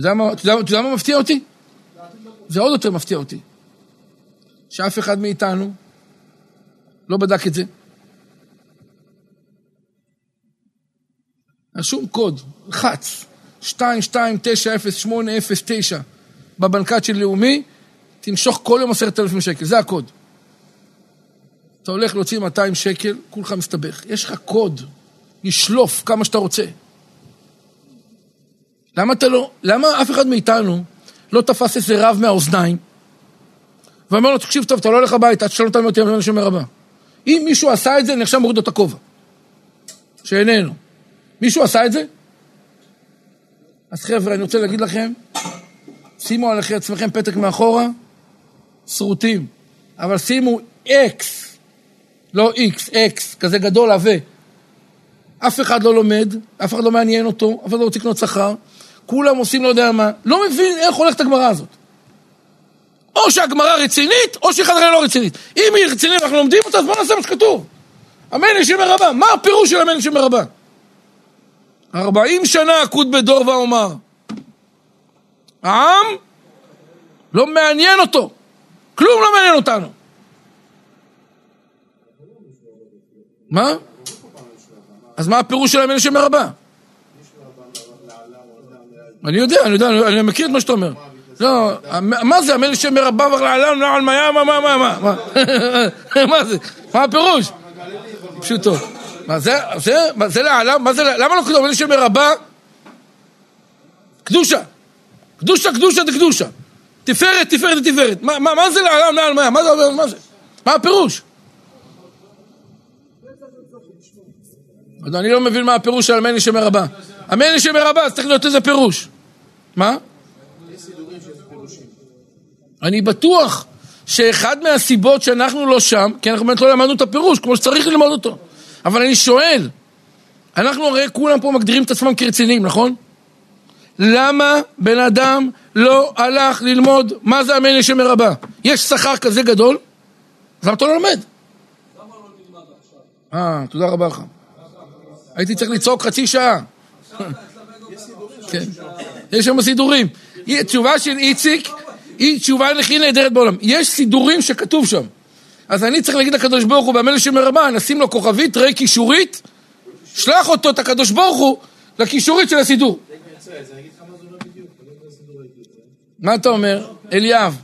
אתה יודע מה, מפתיע אותי? זה עוד יותר מפתיע אותי. שאף אחד מאיתנו לא בדק את זה. רשום קוד, חץ, 22900809 בבנקת של לאומי, תמשוך כל יום עשרת אלפים שקל, זה הקוד. אתה הולך להוציא 200 שקל, כולך מסתבך. יש לך קוד, לשלוף כמה שאתה רוצה. למה אתה לא, למה אף אחד מאיתנו לא תפס איזה רב מהאוזניים ואומר לו, תקשיב טוב, אתה לא הולך הביתה, עד שלא תלמד אותי אמן השם מרבה. אם מישהו עשה את זה, אני עכשיו מוריד לו את הכובע. שאיננו. מישהו עשה את זה? אז חבר'ה, אני רוצה להגיד לכם, שימו עליכם עצמכם פתק מאחורה, שרוטים, אבל שימו אקס, לא איקס, אקס, כזה גדול עבה. אף אחד לא לומד, אף אחד לא מעניין אותו, אף אחד לא רוצה לקנות שכר, כולם עושים לא יודע מה, לא מבין איך הולכת הגמרא הזאת. או שהגמרא רצינית, או שהיא חזרה לא רצינית. אם היא רצינית ואנחנו לומדים אותה, אז בואו נעשה מה שכתוב. אמן ישם מרבה. מה הפירוש של אמן ישם מרבה? ארבעים שנה אקוד בדור ואומר. העם לא מעניין אותו. כלום לא מעניין אותנו. מה? אז מה הפירוש של אמן ישם מרבה? אני יודע, אני יודע, אני מכיר את מה שאתה אומר. לא, מה זה, המלך שמרבה ולעלם נעל מיה, מה, מה, מה, מה, מה, מה [LAUGHS] זה, מה הפירוש? פשוטו. מה זה, זה, מה זה לעלם, מה זה, למה לא כתוב המלך שמרבה? קדושה. קדושה, קדושה דקדושה. תפארת, תפארת תפארת. מה זה לעלם נעל מיה? מה זה, מה זה? מה הפירוש? אני לא מבין מה הפירוש של המני שמרבה. המני שמרבה, אז צריך להיות איזה פירוש. מה? אני בטוח שאחד מהסיבות שאנחנו לא שם, כי אנחנו באמת לא למדנו את הפירוש, כמו שצריך ללמוד אותו. אבל אני שואל, אנחנו הרי כולם פה מגדירים את עצמם כרציניים, נכון? למה בן אדם לא הלך ללמוד מה זה המניה שמרבה? יש שכר כזה גדול? אז למה אתה לא לומד? אה, תודה רבה לך. הייתי צריך לצעוק חצי שעה. כן, יש שם סידורים. תשובה של איציק היא תשובה הכי נהדרת בעולם. יש סידורים שכתוב שם. אז אני צריך להגיד לקדוש ברוך הוא, במלך שמרבה, נשים לו כוכבית, ראה קישורית, שלח אותו, את הקדוש ברוך הוא, לקישורית של הסידור. מה אתה אומר? אליאב.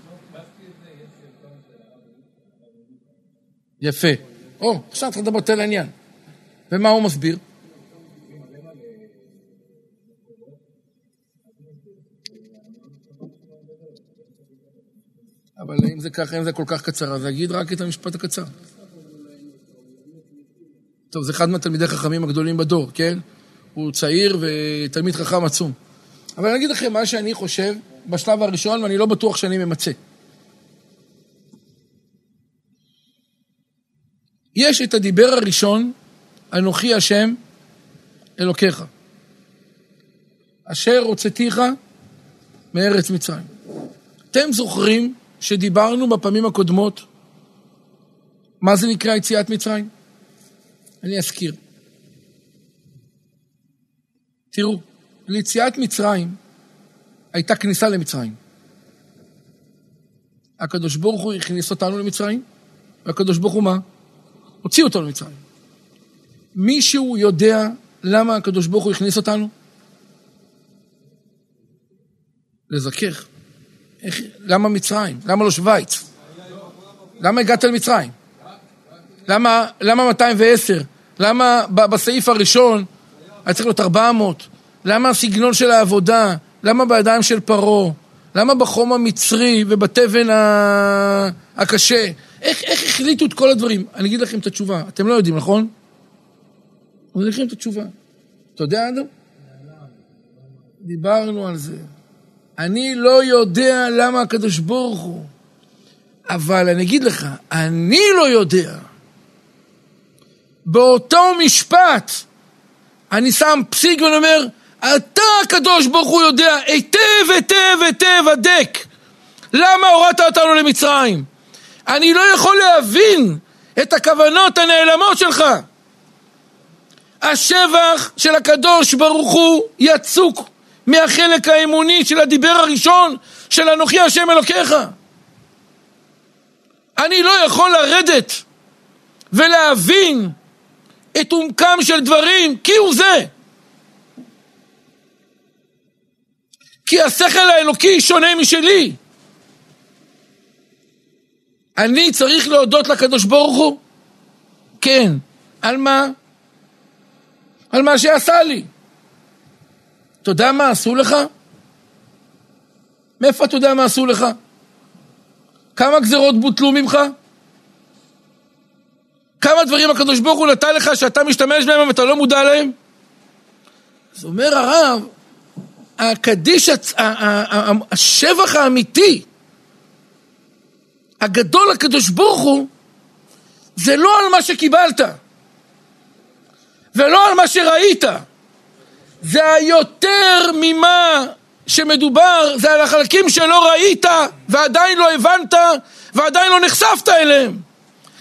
יפה. או, עכשיו צריך לדבר יותר לעניין. ומה הוא מסביר? אבל אם זה ככה, אם זה כל כך קצר, אז אגיד רק את המשפט הקצר. טוב, זה אחד מהתלמידי החכמים הגדולים בדור, כן? הוא צעיר ותלמיד חכם עצום. אבל אני אגיד לכם מה שאני חושב בשלב הראשון, ואני לא בטוח שאני ממצה. יש את הדיבר הראשון, אנוכי השם אלוקיך, אשר הוצאתיך מארץ מצרים. אתם זוכרים שדיברנו בפעמים הקודמות, מה זה נקרא יציאת מצרים? אני אזכיר. תראו, ליציאת מצרים הייתה כניסה למצרים. הקדוש ברוך הוא הכניס אותנו למצרים, והקדוש ברוך הוא מה? הוציא אותנו למצרים. מישהו יודע למה הקדוש ברוך הוא הכניס אותנו? לזכך. איך, למה מצרים? למה לא שווייץ? למה הגעת למצרים? למה, למה 210? למה בסעיף הראשון היה צריך להיות 400? למה הסגנון של העבודה? למה בידיים של פרעה? למה בחום המצרי ובתבן הקשה? איך, איך החליטו את כל הדברים? אני אגיד לכם את התשובה. אתם לא יודעים, נכון? אני אגיד לכם את התשובה. אתה יודע, אדם? דיברנו על זה. אני לא יודע למה הקדוש ברוך הוא, אבל אני אגיד לך, אני לא יודע. באותו משפט אני שם פסיק ואני אומר, אתה הקדוש ברוך הוא יודע היטב היטב היטב הדק למה הורדת אותנו למצרים. אני לא יכול להבין את הכוונות הנעלמות שלך. השבח של הקדוש ברוך הוא יצוק מהחלק האמוני של הדיבר הראשון של אנוכי השם אלוקיך. אני לא יכול לרדת ולהבין את עומקם של דברים כי הוא זה. כי השכל האלוקי שונה משלי. אני צריך להודות לקדוש ברוך הוא? כן. על מה? על מה שעשה לי. אתה יודע מה עשו לך? מאיפה אתה יודע מה עשו לך? כמה גזרות בוטלו ממך? כמה דברים הקדוש ברוך הוא נתן לך שאתה משתמש בהם ואתה לא מודע להם? אז אומר הרב, הקדיש, השבח האמיתי, הגדול הקדוש ברוך הוא, זה לא על מה שקיבלת. ולא על מה שראית. זה היותר ממה שמדובר, זה על החלקים שלא ראית ועדיין לא הבנת ועדיין לא נחשפת אליהם.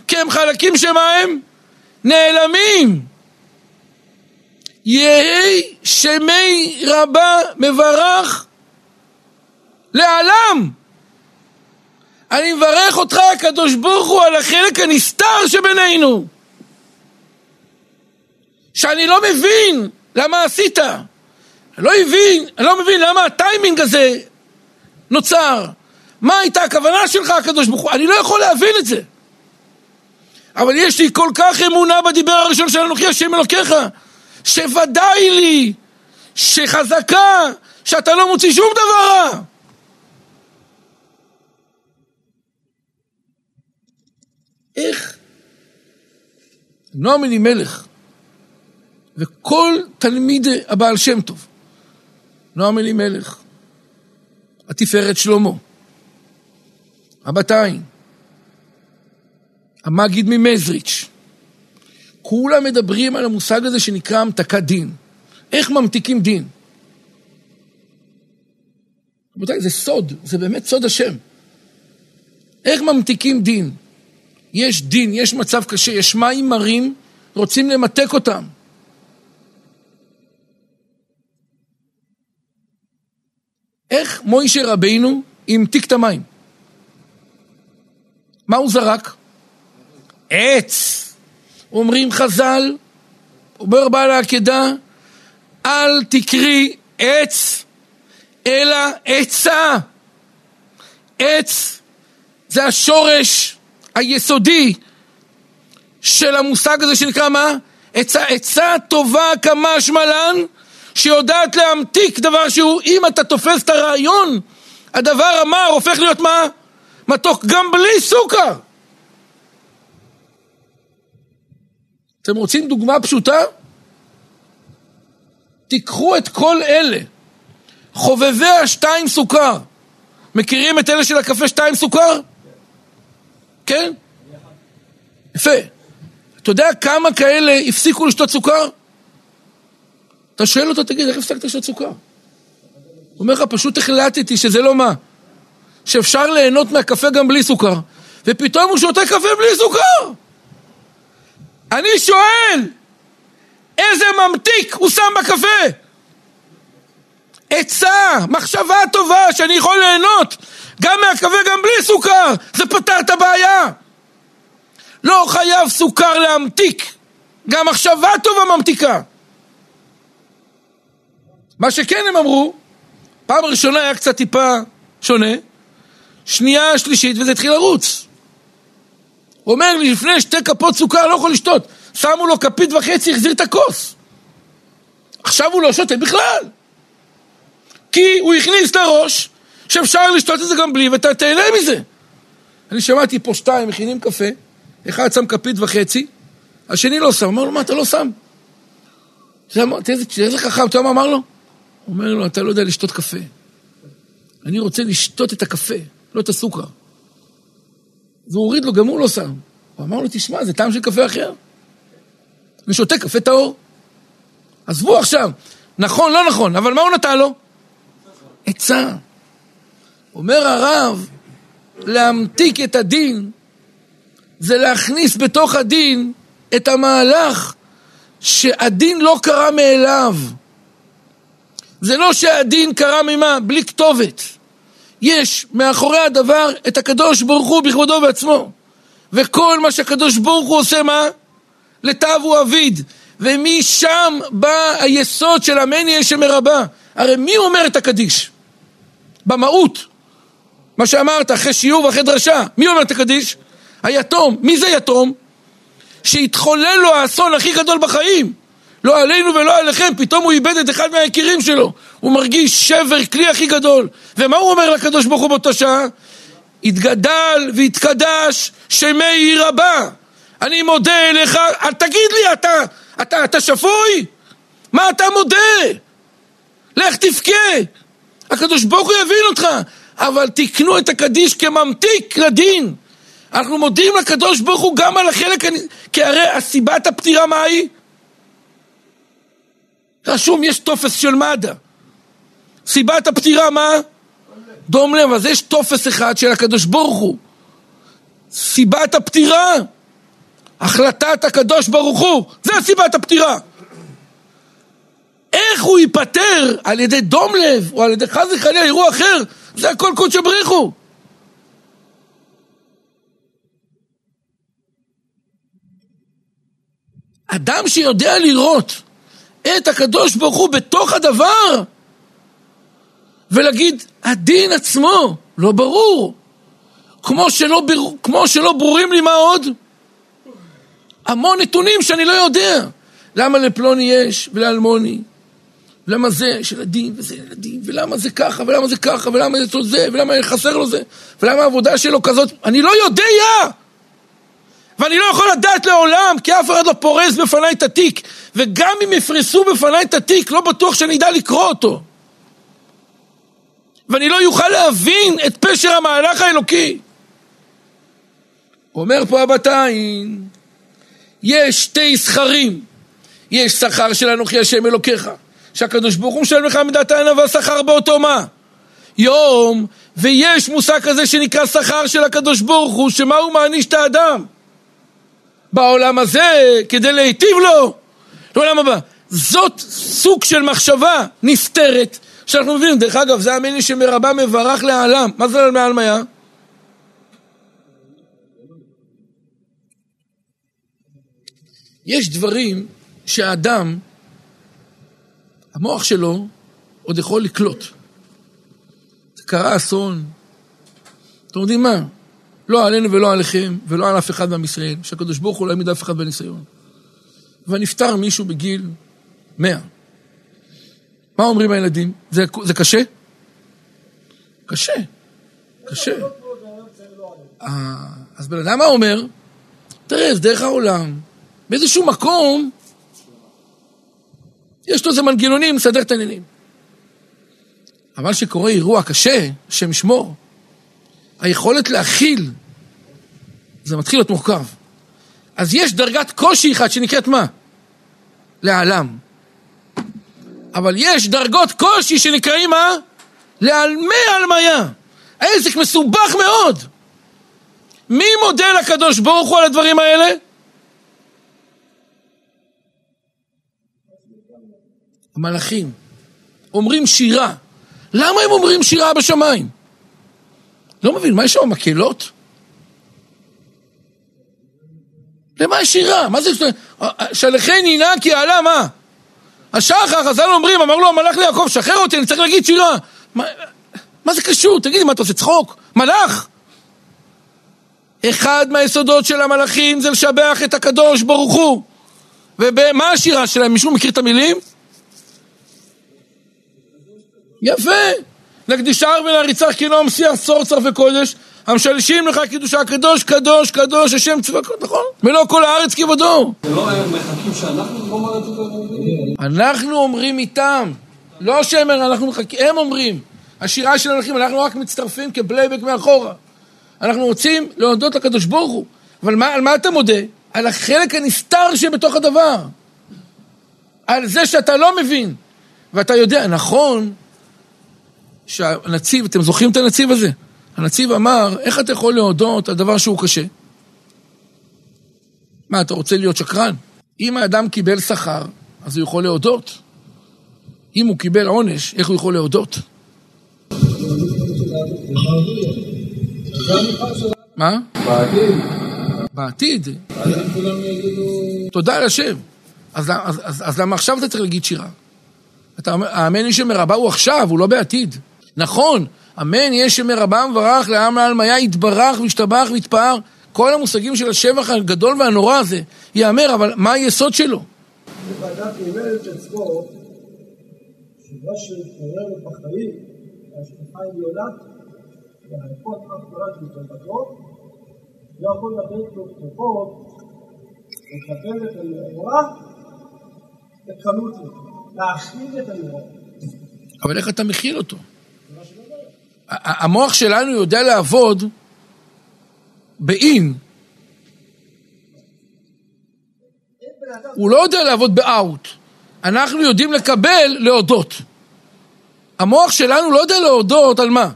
כי הם חלקים שמה הם? נעלמים. יהי שמי רבה מברך לעלם. אני מברך אותך, הקדוש ברוך הוא, על החלק הנסתר שבינינו. שאני לא מבין למה עשית. לא אני לא מבין למה הטיימינג הזה נוצר. מה הייתה הכוונה שלך, הקדוש ברוך הוא? אני לא יכול להבין את זה. אבל יש לי כל כך אמונה בדיבר הראשון של אנוכי השם אלוקיך, שוודאי לי, שחזקה, שאתה לא מוציא שום דבר רע. איך נועם אלימלך וכל תלמיד הבעל שם טוב, נועם אלימלך, התפארת שלמה, הבתיים, המגיד ממזריץ', כולם מדברים על המושג הזה שנקרא המתקת דין. איך ממתיקים דין? רבותיי, זה סוד, זה באמת סוד השם. איך ממתיקים דין? יש דין, יש מצב קשה, יש מים מרים, רוצים למתק אותם. איך מוישה רבינו המתיק את המים? מה הוא זרק? עץ. אומרים חז"ל, אומר בעל העקדה, אל תקרי עץ, אלא עצה. עץ זה השורש היסודי של המושג הזה שנקרא מה? עצה, עצה טובה כמה שמלן, שיודעת להמתיק דבר שהוא, אם אתה תופס את הרעיון, הדבר המר הופך להיות מה? מתוק גם בלי סוכר. אתם רוצים דוגמה פשוטה? תיקחו את כל אלה, חובבי השתיים סוכר. מכירים את אלה של הקפה שתיים סוכר? כן? יפה. אתה יודע כמה כאלה הפסיקו לשתות סוכר? אתה שואל אותו, תגיד, איך הפסקת לשתות סוכר? הוא אומר לך, פשוט החלטתי שזה לא מה. שאפשר ליהנות מהקפה גם בלי סוכר. ופתאום הוא שותה קפה בלי סוכר! אני שואל, איזה ממתיק הוא שם בקפה? עצה, מחשבה טובה שאני יכול ליהנות גם מהקפה גם בלי סוכר, זה פתר את הבעיה. לא חייב סוכר להמתיק, גם מחשבה טובה ממתיקה. מה שכן הם אמרו, פעם ראשונה היה קצת טיפה שונה, שנייה, שלישית, וזה התחיל לרוץ. הוא אומר לי, לפני שתי כפות סוכר לא יכול לשתות. שמו לו כפית וחצי, החזיר את הכוס. עכשיו הוא לא שותה בכלל. כי הוא הכניס לראש שאפשר לשתות את זה גם בלי, ואתה תהנה מזה. אני שמעתי פה שתיים מכינים קפה, אחד שם כפית וחצי, השני לא שם. אמר לו, מה, אתה לא שם? תראה איזה חכם, אתה יודע מה אמר לו? אומר לו, אתה לא יודע לשתות קפה. אני רוצה לשתות את הקפה, לא את הסוכר. אז הוא הוריד לו, גם הוא לא שם. הוא אמר לו, תשמע, זה טעם של קפה אחר. אני שותה קפה טהור. עזבו עכשיו, נכון, לא נכון, אבל מה הוא נתן לו? עצה. אומר הרב, להמתיק את הדין זה להכניס בתוך הדין את המהלך שהדין לא קרה מאליו. זה לא שהדין קרה ממה? בלי כתובת. יש מאחורי הדבר את הקדוש ברוך הוא בכבודו בעצמו. וכל מה שהקדוש ברוך הוא עושה, מה? לטב אביד. ומשם בא היסוד של המניה שמרבה. הרי מי אומר את הקדיש? במהות. מה שאמרת, אחרי שיעור ואחרי דרשה. מי אומר את הקדיש? היתום. מי זה יתום? שהתחולל לו האסון הכי גדול בחיים. לא עלינו ולא עליכם, פתאום הוא איבד את אחד מהיקירים שלו. הוא מרגיש שבר כלי הכי גדול. ומה הוא אומר לקדוש ברוך הוא באותה שעה? התגדל והתקדש שמי עיר הבא. אני מודה אליך, תגיד לי, אתה, אתה, אתה שפוי? מה אתה מודה? לך תבכה. הקדוש ברוך הוא יבין אותך, אבל תקנו את הקדיש כממתיק לדין. אנחנו מודים לקדוש ברוך הוא גם על החלק, כי הרי הסיבת הפטירה מה היא? רשום, יש טופס של מד"א. סיבת הפטירה מה? דום לב, אז יש טופס אחד של הקדוש ברוך הוא. סיבת הפטירה, החלטת הקדוש ברוך הוא, זה סיבת הפטירה. איך הוא ייפטר על ידי דום לב, או על ידי חס וחלילה אירוע אחר, זה הכל קודש בריחו. אדם שיודע לראות את הקדוש ברוך הוא בתוך הדבר, ולהגיד, הדין עצמו לא ברור. כמו שלא, ברור, כמו שלא ברורים לי מה עוד? המון נתונים שאני לא יודע. למה לפלוני יש ולאלמוני? ולמה זה יש ילדים וזה ילדים, ולמה זה ככה, ולמה זה ככה, ולמה זה זה, ולמה חסר לו זה, ולמה העבודה שלו כזאת, אני לא יודע! ואני לא יכול לדעת לעולם, כי אף אחד לא פורס בפניי את התיק, וגם אם יפרסו בפניי את התיק, לא בטוח שאני אדע לקרוא אותו. ואני לא יוכל להבין את פשר המהלך האלוקי. אומר פה הבתיים, יש שתי זכרים, יש שכר של אנוכי השם אלוקיך, שהקדוש ברוך הוא משלם לך מידת הענווה שכר באותו מה? יום, ויש מושג כזה שנקרא שכר של הקדוש ברוך הוא, שמה הוא מעניש את האדם? בעולם הזה, כדי להיטיב לו, לעולם הבא. זאת סוג של מחשבה נסתרת, שאנחנו מבינים, דרך אגב, זה המיני שמרבה מברך לעלם. מה זה מעלם היה? יש דברים שהאדם, המוח שלו עוד יכול לקלוט. קרה אסון, אתם יודעים מה? לא עלינו ולא עליכם, ולא על אף אחד מעם ישראל, שהקדוש ברוך הוא לא יעמיד אף אחד בניסיון. ונפטר מישהו בגיל מאה. מה אומרים הילדים? זה, זה קשה? קשה. קשה. אה, אז בן אדם מה אומר? תראה, זה דרך העולם. באיזשהו מקום, יש לו איזה מנגנונים לסדר את העניינים. אבל כשקורה אירוע קשה, השם ישמור, היכולת להכיל, זה מתחיל להיות מורכב. אז יש דרגת קושי אחת שנקראת מה? לעלם. אבל יש דרגות קושי שנקראים מה? לעלמי עלמיה. העסק מסובך מאוד. מי מודה לקדוש ברוך הוא על הדברים האלה? המלאכים. אומרים שירה. למה הם אומרים שירה בשמיים? לא מבין, מה יש שם, מקהלות? למה יש שירה? מה זה... שלחני נא כי עלה מה? השחר, חז"ל אומרים, אמר לו המלאך ליעקב, שחרר אותי, אני צריך להגיד שירה. מה, מה זה קשור? תגיד, מה אתה עושה צחוק? מלאך? אחד מהיסודות של המלאכים זה לשבח את הקדוש ברוך הוא. ומה השירה שלהם? מישהו מכיר את המילים? יפה. לקדישר ולהריצה כי לא מסיח צור וקודש, המשלשים לך קידושה הקדוש, קדוש, קדוש, השם צבקות, נכון? מלוא כל הארץ כבודו. זה לא מחכים שאנחנו נאמר את זה? אנחנו אומרים איתם, לא שהם אנחנו מחכים, הם אומרים. השירה של המלכים, אנחנו רק מצטרפים כפלייבק מאחורה. אנחנו רוצים להודות לקדוש ברוך הוא. אבל מה, על מה אתה מודה? על החלק הנסתר שבתוך הדבר. על זה שאתה לא מבין. ואתה יודע, נכון, שהנציב, אתם זוכרים את הנציב הזה? הנציב אמר, איך אתה יכול להודות על דבר שהוא קשה? מה, אתה רוצה להיות שקרן? אם האדם קיבל שכר, אז הוא יכול להודות. אם הוא קיבל עונש, איך הוא יכול להודות? מה? בעתיד. בעתיד. תודה על השם. אז, אז, אז, אז למה עכשיו אתה צריך להגיד שירה? אתה האמן איש שמרבה הוא עכשיו, הוא לא בעתיד. נכון, אמן יהיה שמרבה מברך לעם לעלמיה יתברך וישתבח ויתפאר. כל המושגים של השבח הגדול והנורא הזה ייאמר, אבל מה היסוד שלו? ואדם קיבל את עצמו שמה שמתעוררת בחיים, ההשקפה העליונה, והיכולת אף של תולדתו, לא יכול לתת לו כתובות, לקבל את הנורא בקלות להכיל את הנורא. אבל איך אתה מכיל אותו? המוח שלנו יודע לעבוד באין. הוא לא יודע לעבוד באאוט. אנחנו יודעים לקבל, להודות. המוח שלנו לא יודע להודות על מה?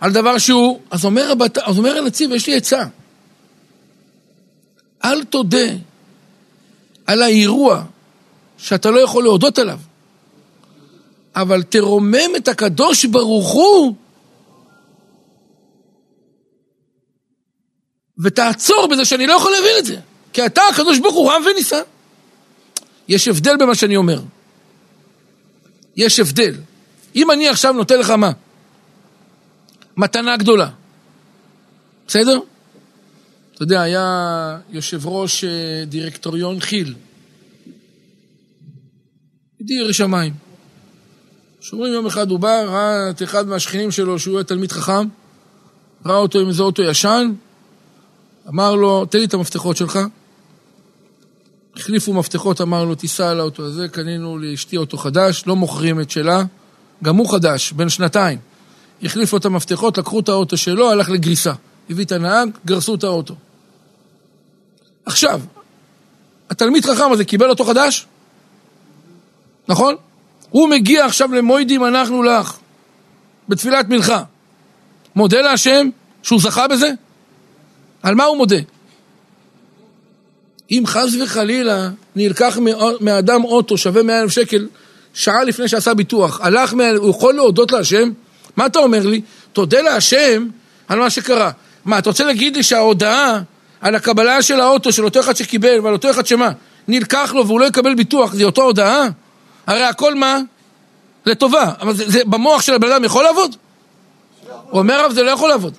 על דבר שהוא... אז אומר, הבת... אז אומר הנציב, יש לי עצה. אל תודה על האירוע שאתה לא יכול להודות עליו, אבל תרומם את הקדוש ברוך הוא ותעצור בזה שאני לא יכול להבין את זה. כי אתה, הקדוש ברוך הוא, רם ונישא. יש הבדל במה שאני אומר. יש הבדל. אם אני עכשיו נותן לך מה? מתנה גדולה. בסדר? אתה יודע, היה יושב ראש אה, דירקטוריון חיל. דיר שמיים. שאומרים יום אחד הוא בא, ראה את אחד מהשכנים שלו שהוא היה תלמיד חכם, ראה אותו עם איזה אוטו ישן, אמר לו, תן לי את המפתחות שלך. החליפו מפתחות, אמר לו, תיסע על האוטו הזה, קנינו לאשתי אוטו חדש, לא מוכרים את שלה, גם הוא חדש, בן שנתיים. החליפו את המפתחות, לקחו את האוטו שלו, הלך לגריסה. הביא את הנהג, גרסו את האוטו. עכשיו, התלמיד חכם הזה קיבל אותו חדש? נכון? הוא מגיע עכשיו למוידים אנחנו לך, בתפילת מנחה. מודה להשם שהוא זכה בזה? על מה הוא מודה? אם חס וחלילה נלקח מאדם אוטו שווה מאה אלף שקל שעה לפני שעשה ביטוח, הלך, מה... הוא יכול להודות להשם? מה אתה אומר לי? תודה להשם על מה שקרה. מה, אתה רוצה להגיד לי שההודעה על הקבלה של האוטו של אותו אחד שקיבל ועל אותו אחד שמה, נלקח לו והוא לא יקבל ביטוח, זה אותו הודעה? הרי הכל מה? לטובה. אבל זה, זה במוח של הבן אדם יכול לעבוד? הוא אומר הרב, זה לא יכול לעבוד.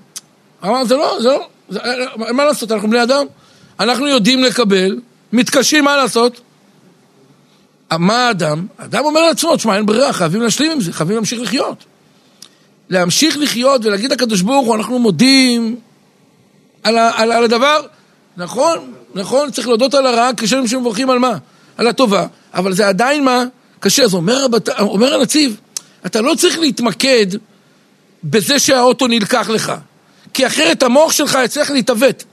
אמר, זה לא, זה לא, מה לעשות, אנחנו בני אדם. אנחנו יודעים לקבל, מתקשים מה לעשות. מה האדם? האדם אומר לעצמו, תשמע, אין ברירה, חייבים להשלים עם זה, חייבים להמשיך לחיות. להמשיך לחיות ולהגיד לקדוש ברוך הוא, אנחנו מודים על, ה, על, על הדבר, נכון, נכון, צריך להודות על הרע כשם שמברכים על מה? על הטובה, אבל זה עדיין מה? קשה. אז אומר, הבת... אומר הנציב, אתה לא צריך להתמקד בזה שהאוטו נלקח לך, כי אחרת המוח שלך יצטרך להתעוות.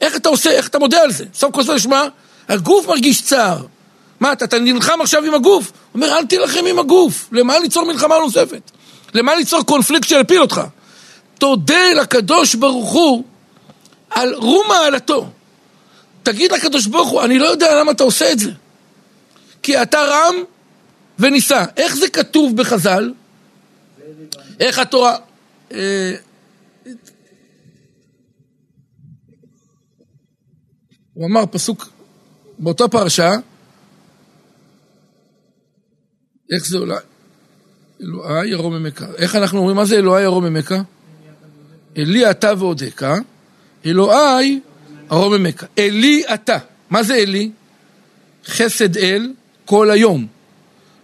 איך אתה עושה, איך אתה מודה על זה? סוף כל סוף נשמע, הגוף מרגיש צער. מה, אתה, אתה נלחם עכשיו עם הגוף? הוא אומר, אל תילחם עם הגוף. למה ליצור מלחמה נוספת? למה ליצור קונפליקט שיפיל אותך? תודה לקדוש ברוך הוא על רום מעלתו. תגיד לקדוש ברוך הוא, אני לא יודע למה אתה עושה את זה. כי אתה רם ונישא. איך זה כתוב בחז"ל? איך התורה... אה, הוא אמר פסוק באותה פרשה, איך זה אולי? אלוהי ירום ממכה. איך אנחנו אומרים, מה זה אלוהי ירום ממכה? אלי אתה ועודקה, אלוהי ארום ממכה. אלי אתה. מה זה אלי? חסד אל כל היום.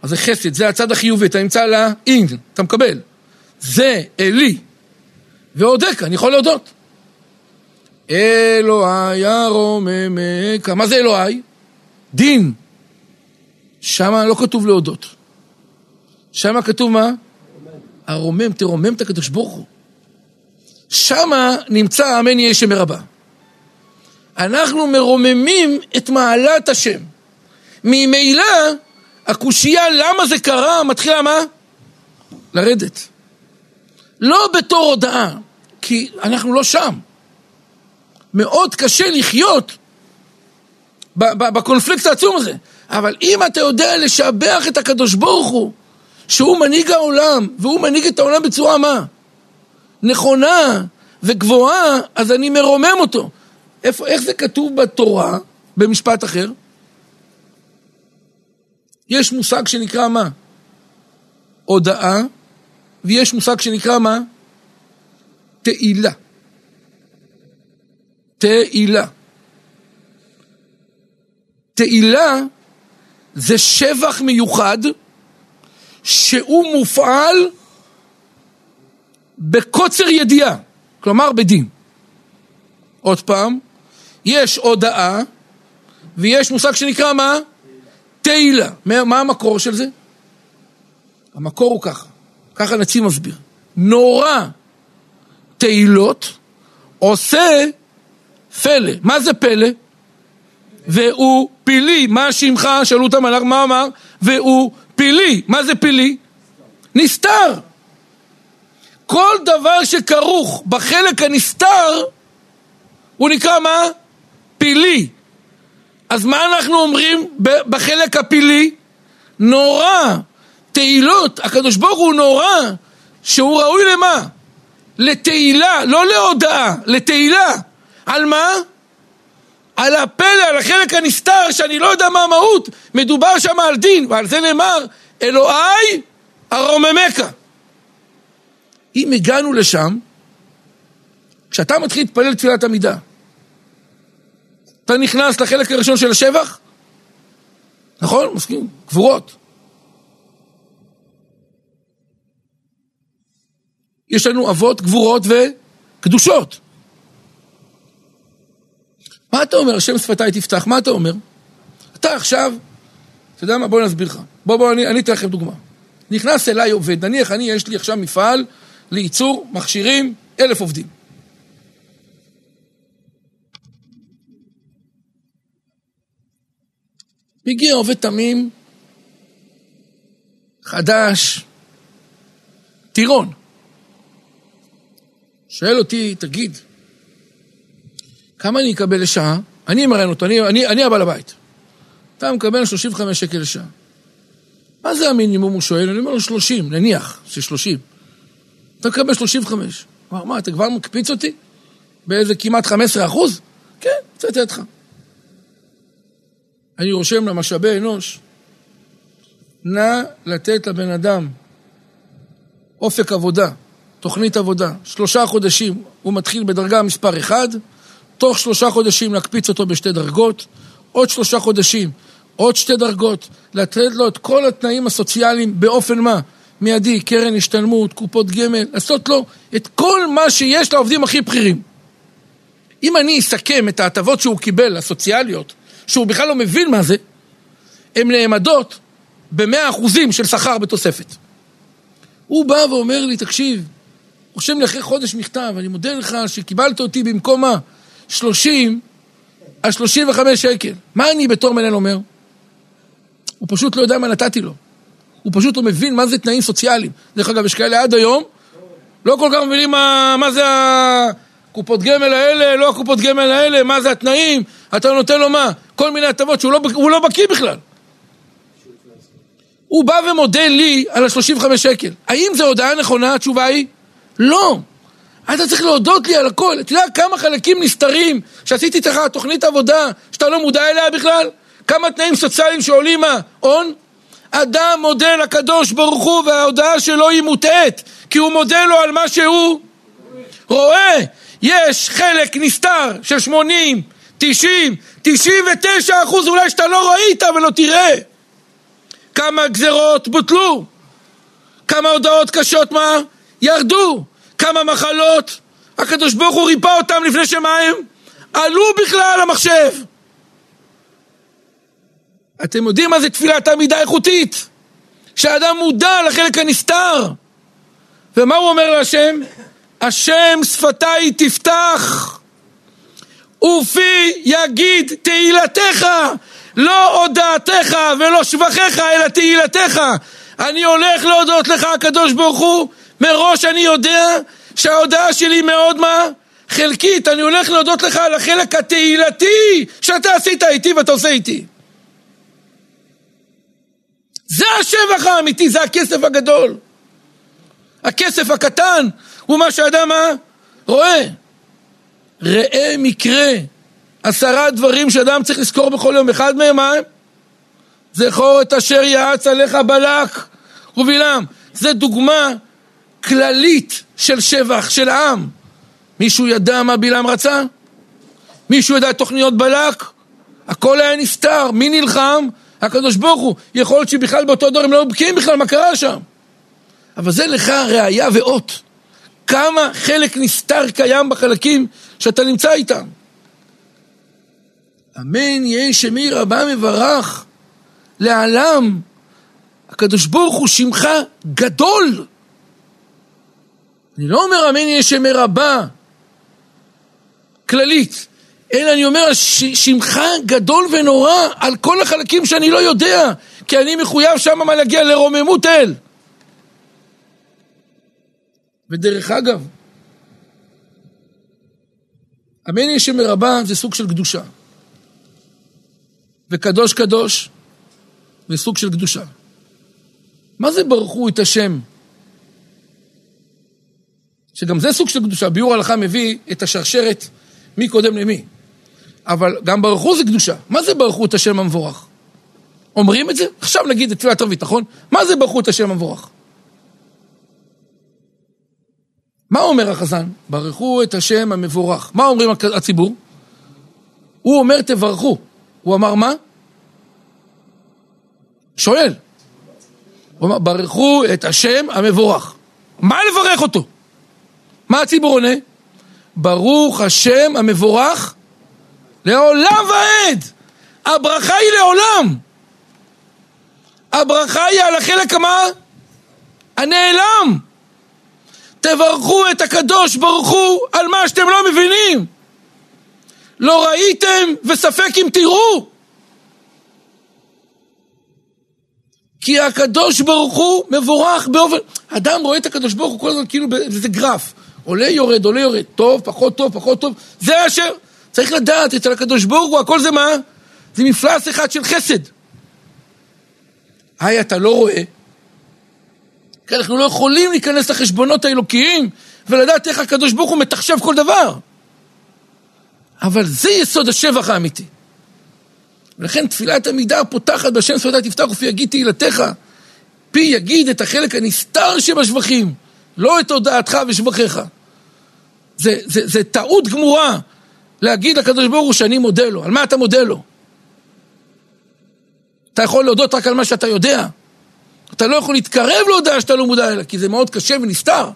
אז זה חסד, זה הצד החיובי, אתה נמצא על האין, אתה מקבל. זה אלי. ועודקה, אני יכול להודות. אלוהי הרוממך, מה זה אלוהי? דין. שם לא כתוב להודות. שם כתוב מה? הרומם, תרומם את הקדוש ברוך הוא. שם נמצא אמן יהיה שם מרבה. אנחנו מרוממים את מעלת השם. ממילא הקושייה למה זה קרה מתחילה מה? לרדת. לא בתור הודעה, כי אנחנו לא שם. מאוד קשה לחיות בקונפליקט העצום הזה. אבל אם אתה יודע לשבח את הקדוש ברוך הוא, שהוא מנהיג העולם, והוא מנהיג את העולם בצורה מה? נכונה וגבוהה, אז אני מרומם אותו. איפה, איך זה כתוב בתורה, במשפט אחר? יש מושג שנקרא מה? הודאה, ויש מושג שנקרא מה? תהילה. תהילה. תהילה זה שבח מיוחד שהוא מופעל בקוצר ידיעה, כלומר בדין. עוד פעם, יש הודאה ויש מושג שנקרא מה? תהילה. מה המקור של זה? המקור הוא ככה, ככה נציב מסביר. נורא תהילות עושה פלא. מה זה פלא? והוא פילי, מה שמך? שאלו את המלאך, מה אמר? והוא פילי. מה זה פילי? נסתר. כל דבר שכרוך בחלק הנסתר, הוא נקרא מה? פילי. אז מה אנחנו אומרים בחלק הפילי? נורא, תהילות, הקדוש ברוך הוא נורא, שהוא ראוי למה? לתהילה, לא להודאה, לתהילה. על מה? על הפלא, על החלק הנסתר, שאני לא יודע מה המהות, מדובר שם על דין, ועל זה נאמר, אלוהי ארוממך. אם הגענו לשם, כשאתה מתחיל להתפלל תפילת עמידה, אתה נכנס לחלק הראשון של השבח? נכון? מסכים? גבורות. יש לנו אבות, גבורות וקדושות. מה אתה אומר? השם שפתיי תפתח, מה אתה אומר? אתה עכשיו, אתה יודע מה? בוא נסביר לך. בוא, בוא, אני, אני אתן לכם דוגמה. נכנס אליי עובד, נניח אני, יש לי עכשיו מפעל לייצור מכשירים, אלף עובדים. מגיע עובד תמים, חדש, טירון. שואל אותי, תגיד, כמה אני אקבל לשעה? אני אמרן אותו, אני, אני, אני הבעל הבית. אתה מקבל 35 שקל לשעה. מה זה המינימום, הוא שואל? אני אומר לו 30, נניח ש-30. אתה מקבל 35. הוא אמר, מה, אתה כבר מקפיץ אותי? באיזה כמעט 15 אחוז? כן, לתת לך. אני רושם למשאבי אנוש, נא לתת לבן אדם אופק עבודה, תוכנית עבודה, שלושה חודשים הוא מתחיל בדרגה מספר 1, תוך שלושה חודשים להקפיץ אותו בשתי דרגות, עוד שלושה חודשים, עוד שתי דרגות, לתת לו את כל התנאים הסוציאליים באופן מה? מיידי, קרן השתלמות, קופות גמל, לעשות לו את כל מה שיש לעובדים הכי בכירים. אם אני אסכם את ההטבות שהוא קיבל, הסוציאליות, שהוא בכלל לא מבין מה זה, הן נעמדות במאה אחוזים של שכר בתוספת. הוא בא ואומר לי, תקשיב, רושם לי אחרי חודש מכתב, אני מודה לך שקיבלת אותי במקום מה? 30 על 35 שקל. מה אני בתור מנהל אומר? הוא פשוט לא יודע מה נתתי לו. הוא פשוט לא מבין מה זה תנאים סוציאליים. דרך אגב, יש כאלה עד היום, לא כל כך מבינים מה, מה זה הקופות גמל האלה, לא הקופות גמל האלה, מה זה התנאים, אתה נותן לו מה? כל מיני הטבות שהוא לא, לא בקיא בכלל. הוא בא ומודה לי על ה-35 שקל. האם זו הודעה נכונה? התשובה היא לא. אתה צריך להודות לי על הכל. אתה יודע כמה חלקים נסתרים שעשיתי איתך תוכנית עבודה שאתה לא מודע אליה בכלל? כמה תנאים סוציאליים שעולים מה? הון? אדם מודה לקדוש ברוך הוא וההודעה שלו היא מוטעית כי הוא מודה לו על מה שהוא רואה. יש חלק נסתר של 80, 90, 99 אחוז אולי שאתה לא ראית ולא תראה. כמה גזרות בוטלו, כמה הודעות קשות מה? ירדו, כמה מחלות, הקדוש ברוך הוא ריפא אותם לפני שמה הם? עלו בכלל למחשב. אתם יודעים מה זה תפילת עמידה איכותית? שהאדם מודע לחלק הנסתר. ומה הוא אומר להשם? השם שפתיי תפתח ופי יגיד תהילתך לא הודעתך ולא שבחיך אלא תהילתך אני הולך להודות לך הקדוש ברוך הוא מראש אני יודע שההודעה שלי מאוד מה? חלקית, אני הולך להודות לך על החלק התהילתי שאתה עשית איתי ואתה עושה איתי. זה השבח האמיתי, זה הכסף הגדול. הכסף הקטן הוא מה שאדם מה? רואה. ראה מקרה, עשרה דברים שאדם צריך לזכור בכל יום. אחד מהם מה? זכור את אשר יעץ עליך בלק ובלעם. זה דוגמה כללית של שבח, של עם. מישהו ידע מה בלעם רצה? מישהו ידע את תוכניות בלק? הכל היה נפתר, מי נלחם? הקדוש ברוך הוא. יכול להיות שבכלל באותו דור הם לא בקיאים בכלל מה קרה שם. אבל זה לך ראייה ואות. כמה חלק נסתר קיים בחלקים שאתה נמצא איתם. אמן יהי שמי רבה מברך לעלם. הקדוש ברוך הוא שמך גדול. אני לא אומר אמן יהיה שמי רבה כללית, אלא אני אומר שמך גדול ונורא על כל החלקים שאני לא יודע, כי אני מחויב שם מה להגיע לרוממות אל. ודרך אגב, המני שמרבה זה סוג של קדושה. וקדוש קדוש זה סוג של קדושה. מה זה ברכו את השם? שגם זה סוג של קדושה. ביאור הלכה מביא את השרשרת מי קודם למי. אבל גם ברכו זה קדושה. מה זה ברכו את השם המבורך? אומרים את זה? עכשיו נגיד את תפילת ערבית, נכון? מה זה ברכו את השם המבורך? מה אומר החזן? ברכו את השם המבורך. מה אומרים הציבור? הוא אומר תברכו. הוא אמר מה? שואל. הוא אמר ברכו את השם המבורך. מה לברך אותו? מה הציבור עונה? ברוך השם המבורך לעולם ועד. הברכה היא לעולם. הברכה היא על החלק המה? הנעלם. תברכו את הקדוש ברוך הוא על מה שאתם לא מבינים. לא ראיתם וספק אם תראו. כי הקדוש ברוך הוא מבורך באופן... אדם רואה את הקדוש ברוך הוא כל הזמן כאילו באיזה גרף. עולה יורד, עולה יורד, טוב, פחות טוב, פחות טוב. זה אשר צריך לדעת, אצל הקדוש ברוך הוא הכל זה מה? זה מפלס אחד של חסד. היי, אתה לא רואה? כי אנחנו לא יכולים להיכנס לחשבונות האלוקיים ולדעת איך הקדוש ברוך הוא מתחשב כל דבר. אבל זה יסוד השבח האמיתי. ולכן תפילת עמידה פותחת בשם שפתי תפתח ופי יגיד תהילתך. פי יגיד את החלק הנסתר שבשבחים, לא את הודעתך ושבחיך. זה, זה, זה טעות גמורה להגיד לקדוש ברוך הוא שאני מודה לו. על מה אתה מודה לו? אתה יכול להודות רק על מה שאתה יודע. אתה לא יכול להתקרב להודעה שאתה לא מודע אליה, כי זה מאוד קשה ונסתר.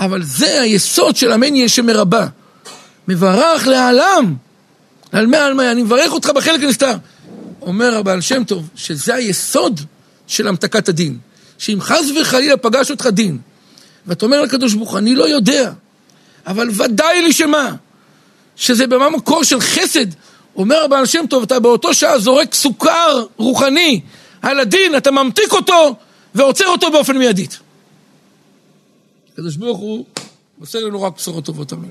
אבל זה היסוד של המניה שמרבה. מברך לעלם, על מה על מה, אני מברך אותך בחלק הנסתר. אומר הבעל שם טוב, שזה היסוד של המתקת הדין. שאם חס וחלילה פגש אותך דין, ואתה אומר לקדוש ברוך הוא, אני לא יודע, אבל ודאי לי שמה? שזה במקור של חסד. אומר הבעל שם טוב, אתה באותו שעה זורק סוכר רוחני על הדין, אתה ממתיק אותו ועוצר אותו באופן מיידית. הקדוש ברוך הוא עושה לנו רק בשורות טובות, אמן.